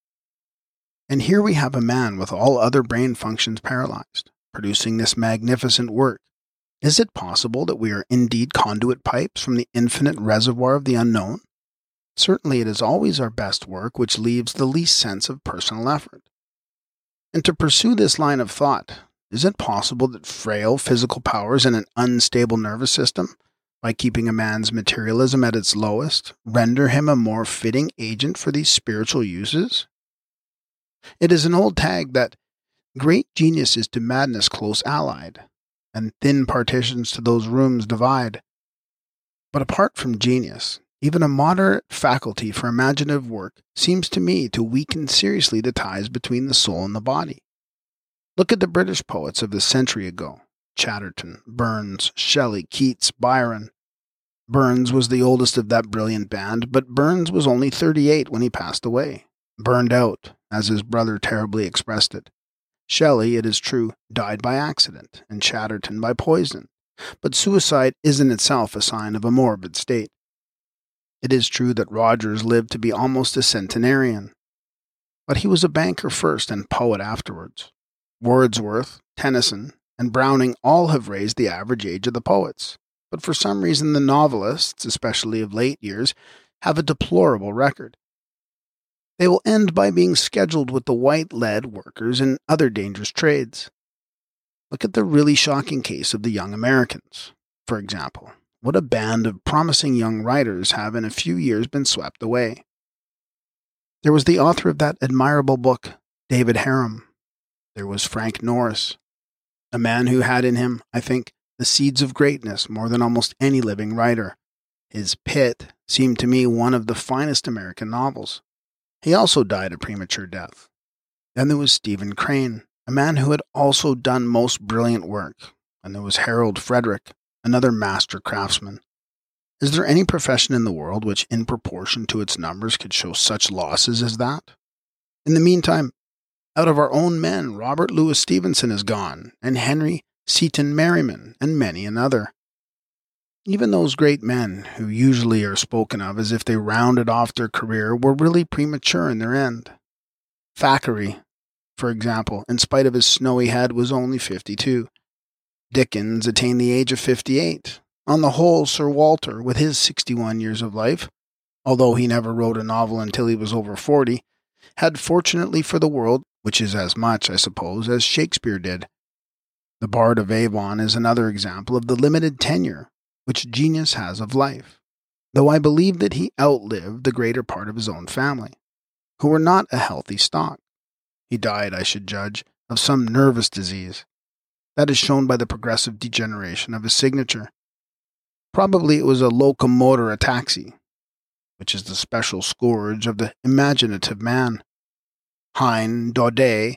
And here we have a man with all other brain functions paralyzed, producing this magnificent work is it possible that we are indeed conduit pipes from the infinite reservoir of the unknown? Certainly, it is always our best work which leaves the least sense of personal effort. And to pursue this line of thought, is it possible that frail physical powers and an unstable nervous system, by keeping a man's materialism at its lowest, render him a more fitting agent for these spiritual uses? It is an old tag that great genius is to madness close allied, and thin partitions to those rooms divide. But apart from genius, even a moderate faculty for imaginative work seems to me to weaken seriously the ties between the soul and the body. Look at the British poets of the century ago Chatterton, Burns, Shelley, Keats, Byron. Burns was the oldest of that brilliant band, but Burns was only 38 when he passed away, burned out, as his brother terribly expressed it. Shelley, it is true, died by accident, and Chatterton by poison, but suicide is in itself a sign of a morbid state. It is true that Rogers lived to be almost a centenarian, but he was a banker first and poet afterwards. Wordsworth, Tennyson, and Browning all have raised the average age of the poets, but for some reason the novelists, especially of late years, have a deplorable record. They will end by being scheduled with the white lead workers and other dangerous trades. Look at the really shocking case of the young Americans, for example. What a band of promising young writers have in a few years been swept away. There was the author of that admirable book, David Harum. There was Frank Norris, a man who had in him, I think, the seeds of greatness more than almost any living writer. His Pit seemed to me one of the finest American novels. He also died a premature death. Then there was Stephen Crane, a man who had also done most brilliant work. And there was Harold Frederic, another master craftsman. Is there any profession in the world which, in proportion to its numbers, could show such losses as that? In the meantime, out of our own men, Robert Louis Stevenson is gone, and Henry Seton Merriman, and many another. Even those great men, who usually are spoken of as if they rounded off their career, were really premature in their end. Thackeray, for example, in spite of his snowy head, was only 52. Dickens attained the age of 58. On the whole, Sir Walter, with his 61 years of life, although he never wrote a novel until he was over 40, had fortunately for the world, which is as much, I suppose, as Shakespeare did. The Bard of Avon is another example of the limited tenure which genius has of life, though I believe that he outlived the greater part of his own family, who were not a healthy stock. He died, I should judge, of some nervous disease. That is shown by the progressive degeneration of his signature. Probably it was a locomotor ataxy, which is the special scourge of the imaginative man. Heine, Daudet,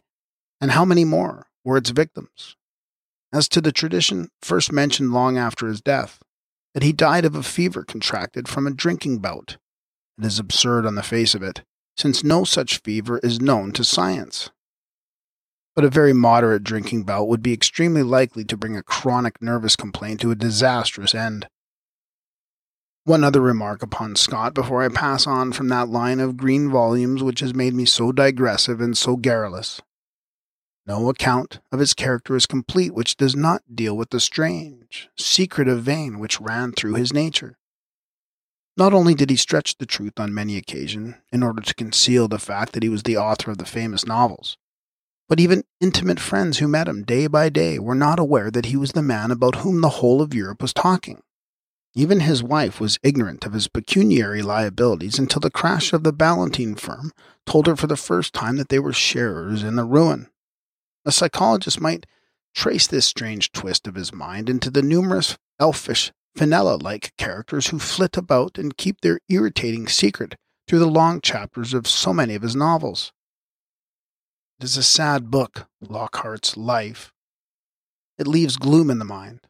and how many more were its victims? As to the tradition, first mentioned long after his death, that he died of a fever contracted from a drinking bout. It is absurd on the face of it, since no such fever is known to science. But a very moderate drinking bout would be extremely likely to bring a chronic nervous complaint to a disastrous end. One other remark upon Scott before I pass on from that line of green volumes which has made me so digressive and so garrulous. No account of his character is complete which does not deal with the strange, secretive vein which ran through his nature. Not only did he stretch the truth on many occasions in order to conceal the fact that he was the author of the famous novels, but even intimate friends who met him day by day were not aware that he was the man about whom the whole of Europe was talking. Even his wife was ignorant of his pecuniary liabilities until the crash of the Ballantyne firm told her for the first time that they were sharers in the ruin. A psychologist might trace this strange twist of his mind into the numerous elfish, Fenella like characters who flit about and keep their irritating secret through the long chapters of so many of his novels. It is a sad book, Lockhart's Life. It leaves gloom in the mind.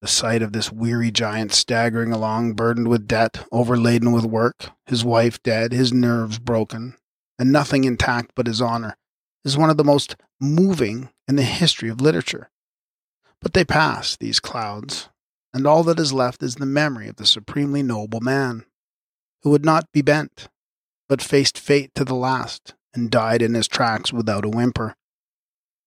The sight of this weary giant staggering along, burdened with debt, overladen with work, his wife dead, his nerves broken, and nothing intact but his honor, is one of the most moving in the history of literature. But they pass, these clouds, and all that is left is the memory of the supremely noble man, who would not be bent, but faced fate to the last and died in his tracks without a whimper.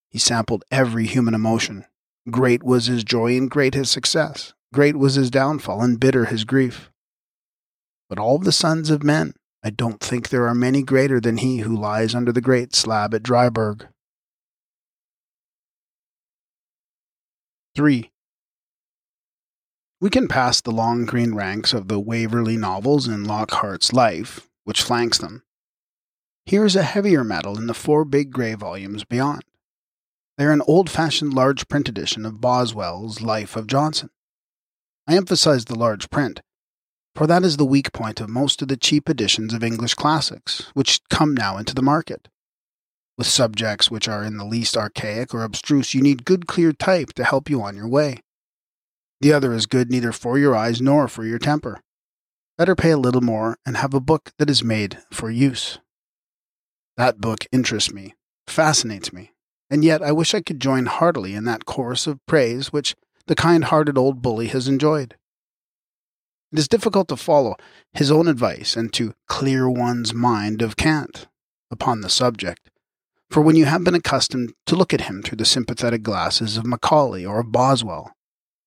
He sampled every human emotion. Great was his joy and great his success. Great was his downfall and bitter his grief. But all the sons of men I don't think there are many greater than he who lies under the great slab at Dryburgh. 3. We can pass the long green ranks of the Waverley novels in Lockhart's Life, which flanks them. Here is a heavier metal in the four big grey volumes beyond. They are an old fashioned large print edition of Boswell's Life of Johnson. I emphasize the large print for that is the weak point of most of the cheap editions of English classics, which come now into the market. With subjects which are in the least archaic or abstruse, you need good clear type to help you on your way. The other is good neither for your eyes nor for your temper. Better pay a little more and have a book that is made for use. That book interests me, fascinates me, and yet I wish I could join heartily in that chorus of praise which the kind hearted old bully has enjoyed. It is difficult to follow his own advice and to clear one's mind of cant upon the subject. For when you have been accustomed to look at him through the sympathetic glasses of Macaulay or of Boswell,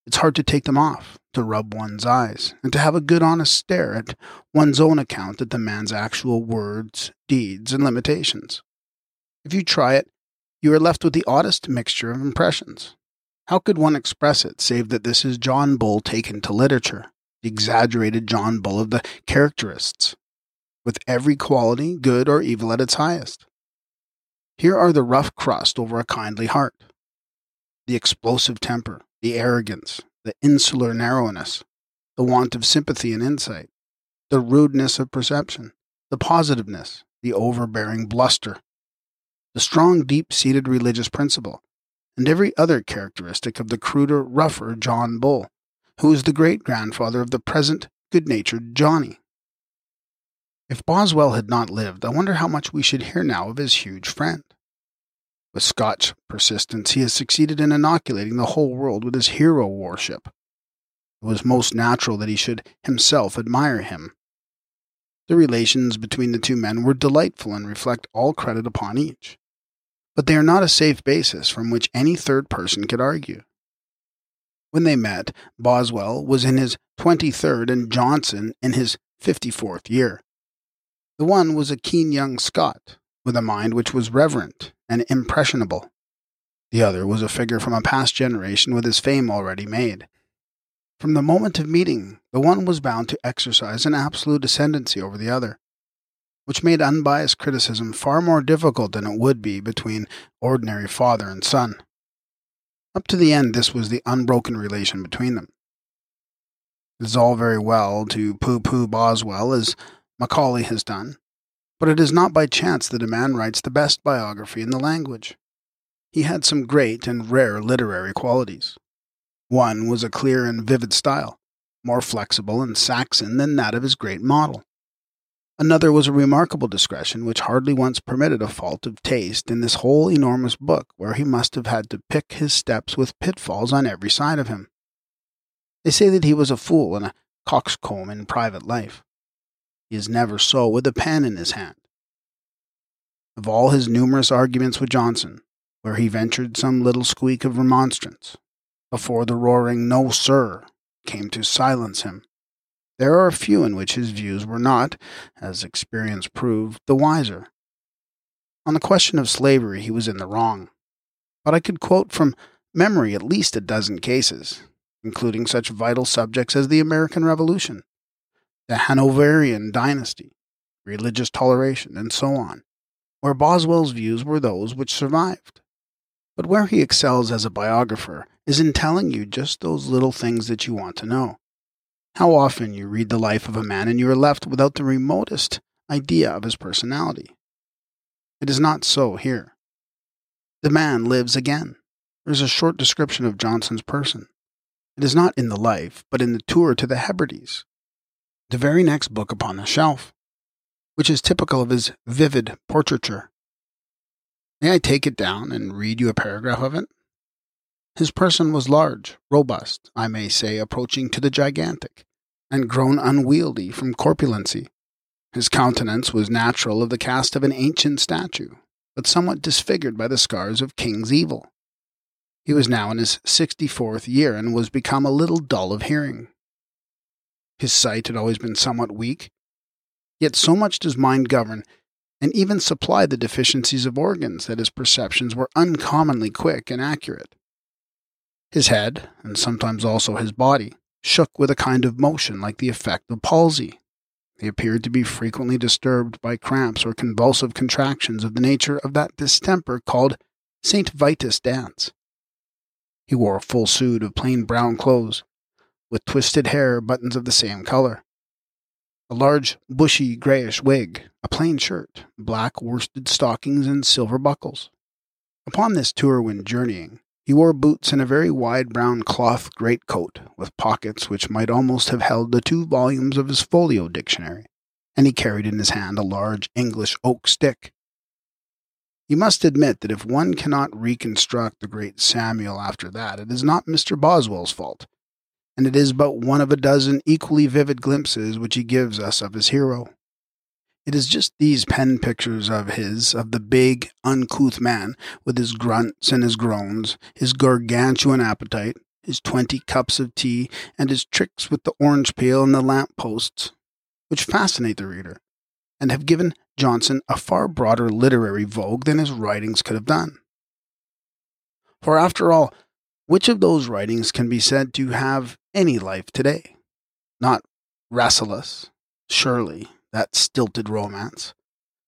it's hard to take them off, to rub one's eyes, and to have a good honest stare at one's own account at the man's actual words, deeds, and limitations. If you try it, you are left with the oddest mixture of impressions. How could one express it save that this is John Bull taken to literature, the exaggerated John Bull of the characterists, with every quality, good or evil, at its highest? Here are the rough crust over a kindly heart, the explosive temper, the arrogance, the insular narrowness, the want of sympathy and insight, the rudeness of perception, the positiveness, the overbearing bluster, the strong, deep seated religious principle, and every other characteristic of the cruder, rougher John Bull, who is the great grandfather of the present good natured Johnny. If Boswell had not lived, I wonder how much we should hear now of his huge friend. With Scotch persistence, he has succeeded in inoculating the whole world with his hero worship. It was most natural that he should himself admire him. The relations between the two men were delightful and reflect all credit upon each. But they are not a safe basis from which any third person could argue. When they met, Boswell was in his 23rd and Johnson in his 54th year. The one was a keen young Scot, with a mind which was reverent and impressionable. The other was a figure from a past generation with his fame already made. From the moment of meeting, the one was bound to exercise an absolute ascendancy over the other, which made unbiased criticism far more difficult than it would be between ordinary father and son. Up to the end, this was the unbroken relation between them. It is all very well to pooh pooh Boswell, as Macaulay has done, but it is not by chance that a man writes the best biography in the language. He had some great and rare literary qualities. One was a clear and vivid style, more flexible and Saxon than that of his great model. Another was a remarkable discretion which hardly once permitted a fault of taste in this whole enormous book where he must have had to pick his steps with pitfalls on every side of him. They say that he was a fool and a coxcomb in private life. He is never so with a pen in his hand. Of all his numerous arguments with Johnson, where he ventured some little squeak of remonstrance, before the roaring No, sir, came to silence him, there are a few in which his views were not, as experience proved, the wiser. On the question of slavery, he was in the wrong. But I could quote from memory at least a dozen cases, including such vital subjects as the American Revolution, the Hanoverian dynasty, religious toleration, and so on, where Boswell's views were those which survived. But where he excels as a biographer is in telling you just those little things that you want to know. How often you read the life of a man and you are left without the remotest idea of his personality. It is not so here. The man lives again. There is a short description of Johnson's person. It is not in the life, but in the tour to the Hebrides, the very next book upon the shelf, which is typical of his vivid portraiture. May I take it down and read you a paragraph of it? His person was large, robust, I may say approaching to the gigantic, and grown unwieldy from corpulency. His countenance was natural of the cast of an ancient statue, but somewhat disfigured by the scars of king's evil. He was now in his sixty fourth year and was become a little dull of hearing. His sight had always been somewhat weak, yet so much does mind govern and even supply the deficiencies of organs that his perceptions were uncommonly quick and accurate. His head, and sometimes also his body, shook with a kind of motion like the effect of palsy. He appeared to be frequently disturbed by cramps or convulsive contractions of the nature of that distemper called St. Vitus dance. He wore a full suit of plain brown clothes, with twisted hair, buttons of the same color, a large, bushy, grayish wig, a plain shirt, black worsted stockings, and silver buckles. Upon this tour when journeying, he wore boots and a very wide brown cloth greatcoat, with pockets which might almost have held the two volumes of his folio dictionary, and he carried in his hand a large English oak stick. You must admit that if one cannot reconstruct the great Samuel after that, it is not Mr. Boswell's fault, and it is but one of a dozen equally vivid glimpses which he gives us of his hero. It is just these pen pictures of his, of the big, uncouth man, with his grunts and his groans, his gargantuan appetite, his twenty cups of tea, and his tricks with the orange peel and the lamp posts, which fascinate the reader, and have given Johnson a far broader literary vogue than his writings could have done. For after all, Which of those writings can be said to have any life today? Not Rasselas, Shirley, that stilted romance,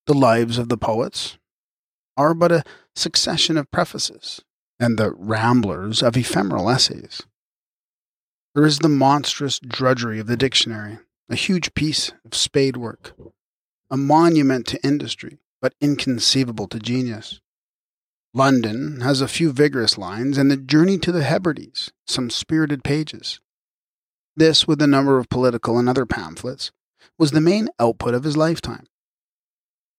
the lives of the poets, are but a succession of prefaces, and the ramblers of ephemeral essays. There is the monstrous drudgery of the dictionary, a huge piece of spade work, a monument to industry, but inconceivable to genius. London has a few vigorous lines, and the Journey to the Hebrides, some spirited pages. This, with a number of political and other pamphlets, was the main output of his lifetime.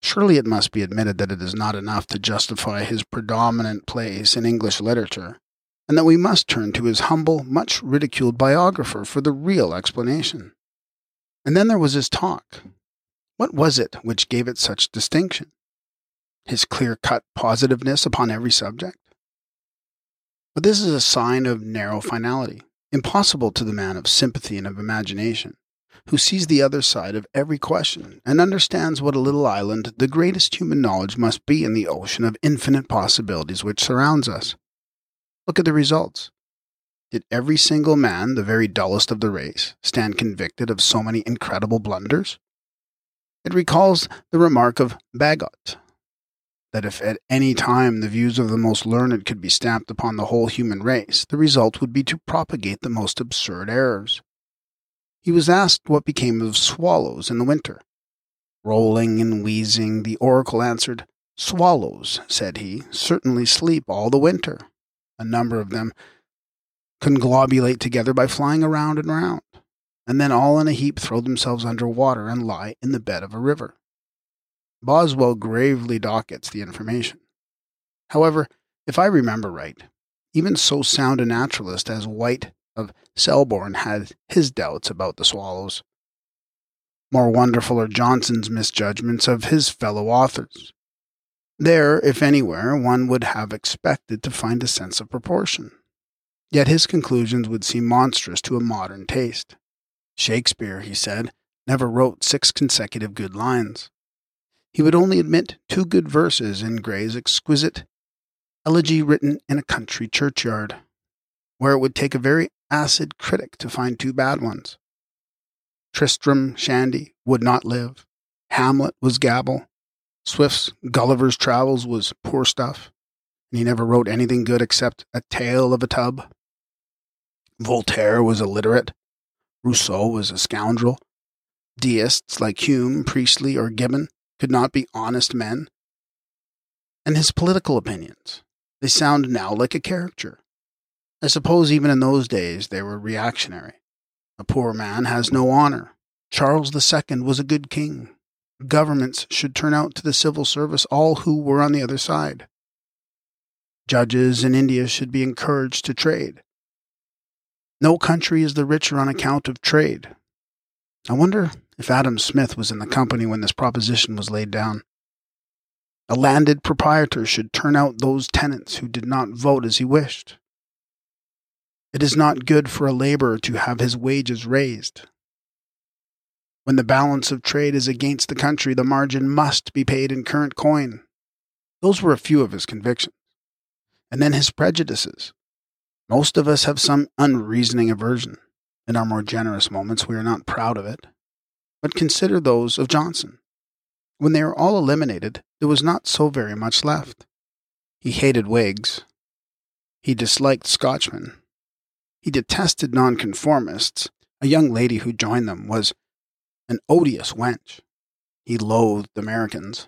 Surely it must be admitted that it is not enough to justify his predominant place in English literature, and that we must turn to his humble, much ridiculed biographer for the real explanation. And then there was his talk. What was it which gave it such distinction? his clear cut positiveness upon every subject. But this is a sign of narrow finality, impossible to the man of sympathy and of imagination, who sees the other side of every question and understands what a little island the greatest human knowledge must be in the ocean of infinite possibilities which surrounds us. Look at the results. Did every single man, the very dullest of the race, stand convicted of so many incredible blunders? It recalls the remark of Bagehot that if at any time the views of the most learned could be stamped upon the whole human race, the result would be to propagate the most absurd errors. He was asked what became of swallows in the winter. Rolling and wheezing, the oracle answered, Swallows, said he, certainly sleep all the winter. A number of them conglobulate together by flying around and round, and then all in a heap throw themselves under water and lie in the bed of a river. Boswell gravely dockets the information. However, if I remember right, even so sound a naturalist as White of Selborne had his doubts about the swallows. More wonderful are Johnson's misjudgments of his fellow authors. There, if anywhere, one would have expected to find a sense of proportion. Yet his conclusions would seem monstrous to a modern taste. Shakespeare, he said, never wrote six consecutive good lines. He would only admit two good verses in Gray's exquisite elegy written in a country churchyard, where it would take a very acid critic to find two bad ones. Tristram Shandy would not live. Hamlet was gabble. Swift's Gulliver's Travels was poor stuff, and he never wrote anything good except A Tale of a Tub. Voltaire was illiterate. Rousseau was a scoundrel. Deists like Hume, Priestley, or Gibbon could not be honest men? And his political opinions, they sound now like a caricature. I suppose even in those days they were reactionary. A poor man has no honor. Charles II was a good king. Governments should turn out to the civil service all who were on the other side. Judges in India should be encouraged to trade. No country is the richer on account of trade. I wonder if Adam Smith was in the company when this proposition was laid down. A landed proprietor should turn out those tenants who did not vote as he wished. It is not good for a laborer to have his wages raised. When the balance of trade is against the country, the margin must be paid in current coin. Those were a few of his convictions. And then his prejudices. Most of us have some unreasoning aversion. In our more generous moments, we are not proud of it but consider those of Johnson. When they were all eliminated, there was not so very much left. He hated Whigs. He disliked Scotchmen. He detested nonconformists. A young lady who joined them was an odious wench. He loathed Americans.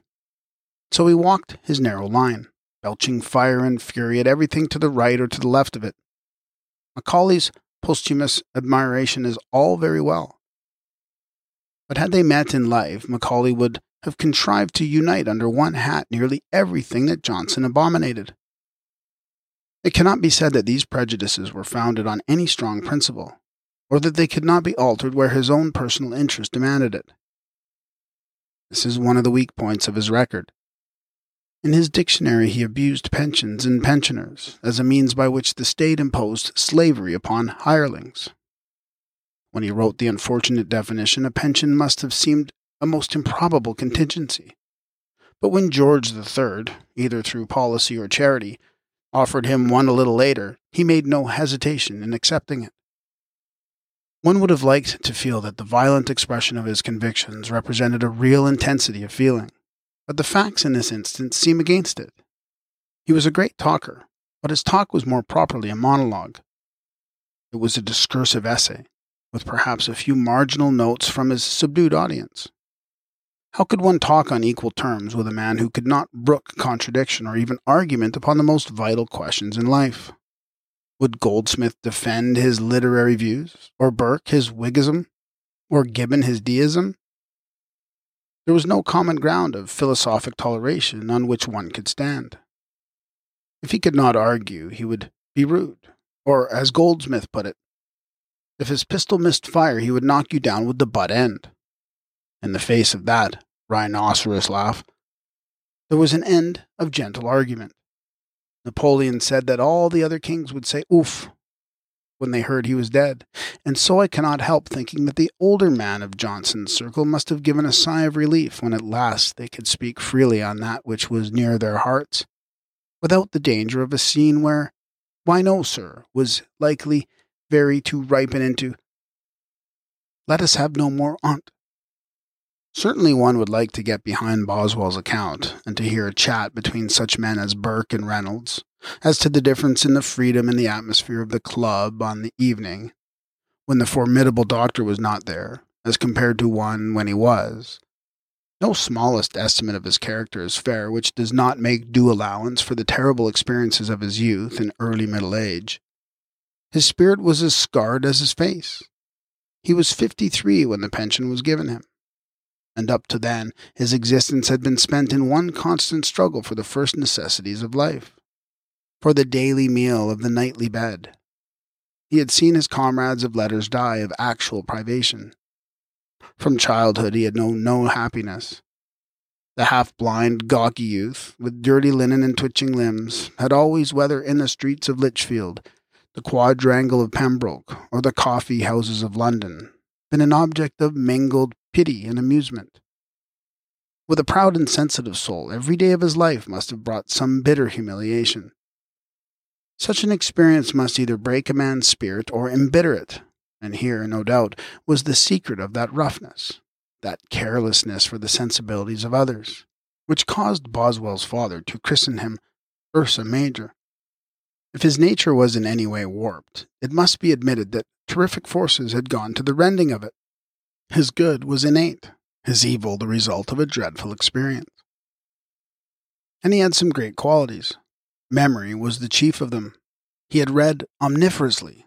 So he walked his narrow line, belching fire and fury at everything to the right or to the left of it. Macaulay's posthumous admiration is all very well, but had they met in life, Macaulay would have contrived to unite under one hat nearly everything that Johnson abominated. It cannot be said that these prejudices were founded on any strong principle, or that they could not be altered where his own personal interest demanded it. This is one of the weak points of his record. In his dictionary, he abused pensions and pensioners as a means by which the state imposed slavery upon hirelings. When he wrote the unfortunate definition, a pension must have seemed a most improbable contingency. But when George III, either through policy or charity, offered him one a little later, he made no hesitation in accepting it. One would have liked to feel that the violent expression of his convictions represented a real intensity of feeling, but the facts in this instance seem against it. He was a great talker, but his talk was more properly a monologue. It was a discursive essay, with perhaps a few marginal notes from his subdued audience. How could one talk on equal terms with a man who could not brook contradiction or even argument upon the most vital questions in life? Would Goldsmith defend his literary views, or Burke his Whiggism, or Gibbon his deism? There was no common ground of philosophic toleration on which one could stand. If he could not argue, he would be rude, or, as Goldsmith put it, if his pistol missed fire, he would knock you down with the butt end. In the face of that rhinoceros laugh, there was an end of gentle argument. Napoleon said that all the other kings would say oof when they heard he was dead, and so I cannot help thinking that the older man of Johnson's circle must have given a sigh of relief when at last they could speak freely on that which was near their hearts, without the danger of a scene where, why no, sir, was likely very to ripen into, let us have no more on't. Certainly one would like to get behind Boswell's account and to hear a chat between such men as Burke and Reynolds as to the difference in the freedom and the atmosphere of the club on the evening when the formidable doctor was not there, as compared to one when he was. No smallest estimate of his character is fair which does not make due allowance for the terrible experiences of his youth and early middle age. His spirit was as scarred as his face. He was fifty three when the pension was given him and up to then his existence had been spent in one constant struggle for the first necessities of life, for the daily meal of the nightly bed. He had seen his comrades of letters die of actual privation. From childhood he had known no happiness. The half blind, gawky youth, with dirty linen and twitching limbs, had always, whether in the streets of Lichfield, the quadrangle of Pembroke, or the coffee houses of London, been an object of mingled pity, and amusement. With a proud and sensitive soul, every day of his life must have brought some bitter humiliation. Such an experience must either break a man's spirit or embitter it, and here, no doubt, was the secret of that roughness, that carelessness for the sensibilities of others, which caused Boswell's father to christen him Ursa Major. If his nature was in any way warped, it must be admitted that terrific forces had gone to the rending of it. His good was innate, his evil the result of a dreadful experience. And he had some great qualities. Memory was the chief of them. He had read omnivorously,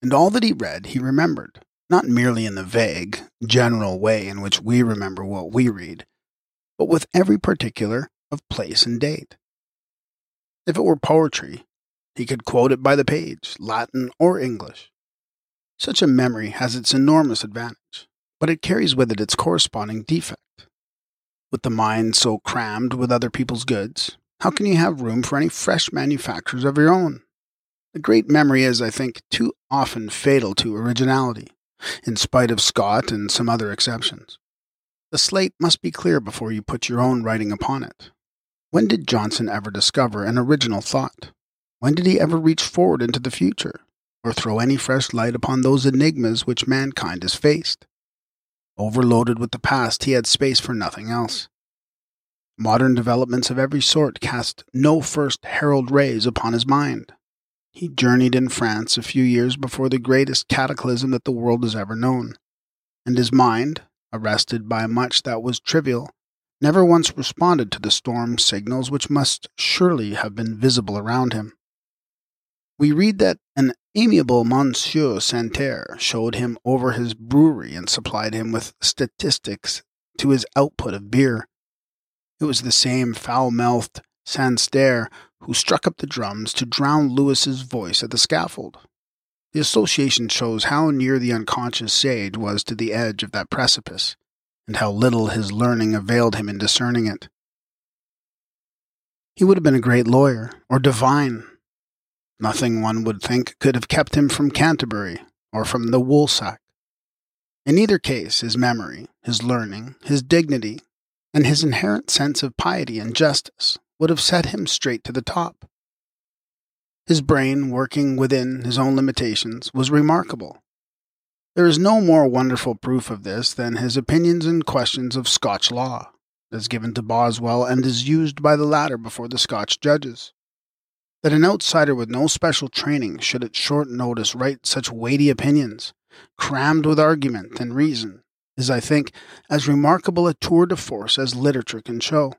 and all that he read he remembered, not merely in the vague, general way in which we remember what we read, but with every particular of place and date. If it were poetry, he could quote it by the page, Latin or English. Such a memory has its enormous advantage but it carries with it its corresponding defect. With the mind so crammed with other people's goods, how can you have room for any fresh manufactures of your own? A great memory is, I think, too often fatal to originality, in spite of Scott and some other exceptions. The slate must be clear before you put your own writing upon it. When did Johnson ever discover an original thought? When did he ever reach forward into the future, or throw any fresh light upon those enigmas which mankind has faced? Overloaded with the past, he had space for nothing else. Modern developments of every sort cast no first herald rays upon his mind. He journeyed in France a few years before the greatest cataclysm that the world has ever known, and his mind, arrested by much that was trivial, never once responded to the storm signals which must surely have been visible around him. We read that an amiable Monsieur Santerre showed him over his brewery and supplied him with statistics to his output of beer. It was the same foul mouthed Santerre who struck up the drums to drown Lewis's voice at the scaffold. The association shows how near the unconscious sage was to the edge of that precipice, and how little his learning availed him in discerning it. He would have been a great lawyer, or divine, Nothing, one would think, could have kept him from Canterbury or from the woolsack. In either case, his memory, his learning, his dignity, and his inherent sense of piety and justice would have set him straight to the top. His brain, working within his own limitations, was remarkable. There is no more wonderful proof of this than his opinions and questions of Scotch law, as given to Boswell and is used by the latter before the Scotch judges. That an outsider with no special training should at short notice write such weighty opinions, crammed with argument and reason, is, I think, as remarkable a tour de force as literature can show.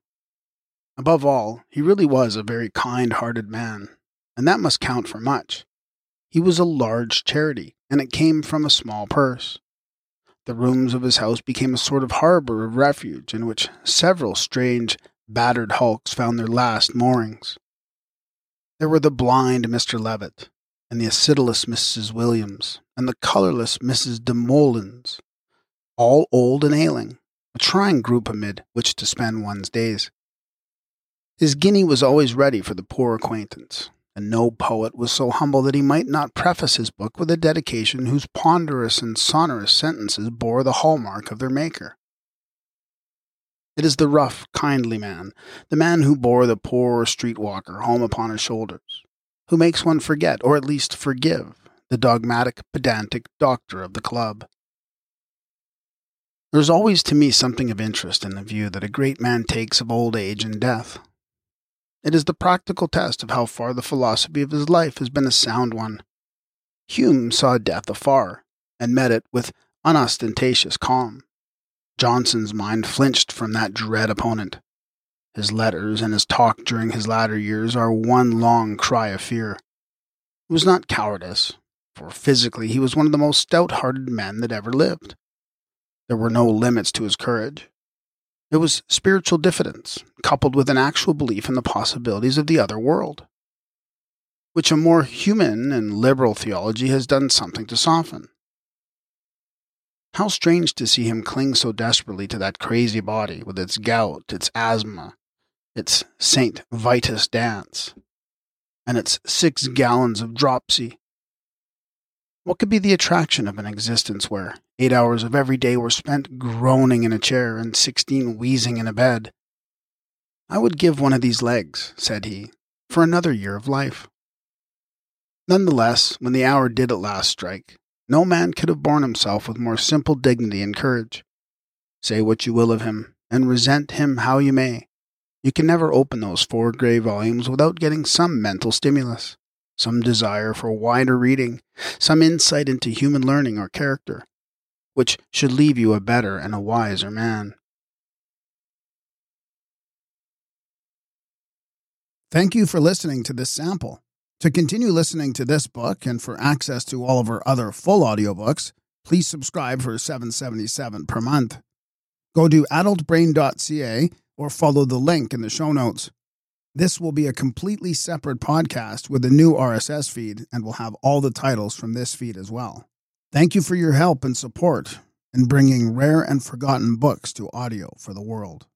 Above all, he really was a very kind hearted man, and that must count for much. He was a large charity, and it came from a small purse. The rooms of his house became a sort of harbor of refuge in which several strange, battered hulks found their last moorings. There were the blind Mr. Levett, and the acidulous Mrs. Williams, and the colorless Mrs. Desmoulins, all old and ailing, a trying group amid which to spend one's days. His guinea was always ready for the poor acquaintance, and no poet was so humble that he might not preface his book with a dedication whose ponderous and sonorous sentences bore the hallmark of their maker. It is the rough, kindly man, the man who bore the poor street walker home upon his shoulders, who makes one forget, or at least forgive, the dogmatic, pedantic doctor of the club. There is always to me something of interest in the view that a great man takes of old age and death. It is the practical test of how far the philosophy of his life has been a sound one. Hume saw death afar, and met it with unostentatious calm. Johnson's mind flinched from that dread opponent. His letters and his talk during his latter years are one long cry of fear. It was not cowardice, for physically he was one of the most stout hearted men that ever lived. There were no limits to his courage. It was spiritual diffidence, coupled with an actual belief in the possibilities of the other world, which a more human and liberal theology has done something to soften. How strange to see him cling so desperately to that crazy body with its gout, its asthma, its St. Vitus dance, and its six gallons of dropsy. What could be the attraction of an existence where eight hours of every day were spent groaning in a chair and sixteen wheezing in a bed? I would give one of these legs, said he, for another year of life. Nonetheless, when the hour did at last strike, no man could have borne himself with more simple dignity and courage. Say what you will of him, and resent him how you may, you can never open those four grey volumes without getting some mental stimulus some desire for wider reading, some insight into human learning or character, which should leave you a better and a wiser man. Thank you for listening to this sample. To continue listening to this book and for access to all of our other full audiobooks, please subscribe for 777 per month. Go to adultbrain.ca or follow the link in the show notes. This will be a completely separate podcast with a new RSS feed and will have all the titles from this feed as well. Thank you for your help and support in bringing rare and forgotten books to audio for the world.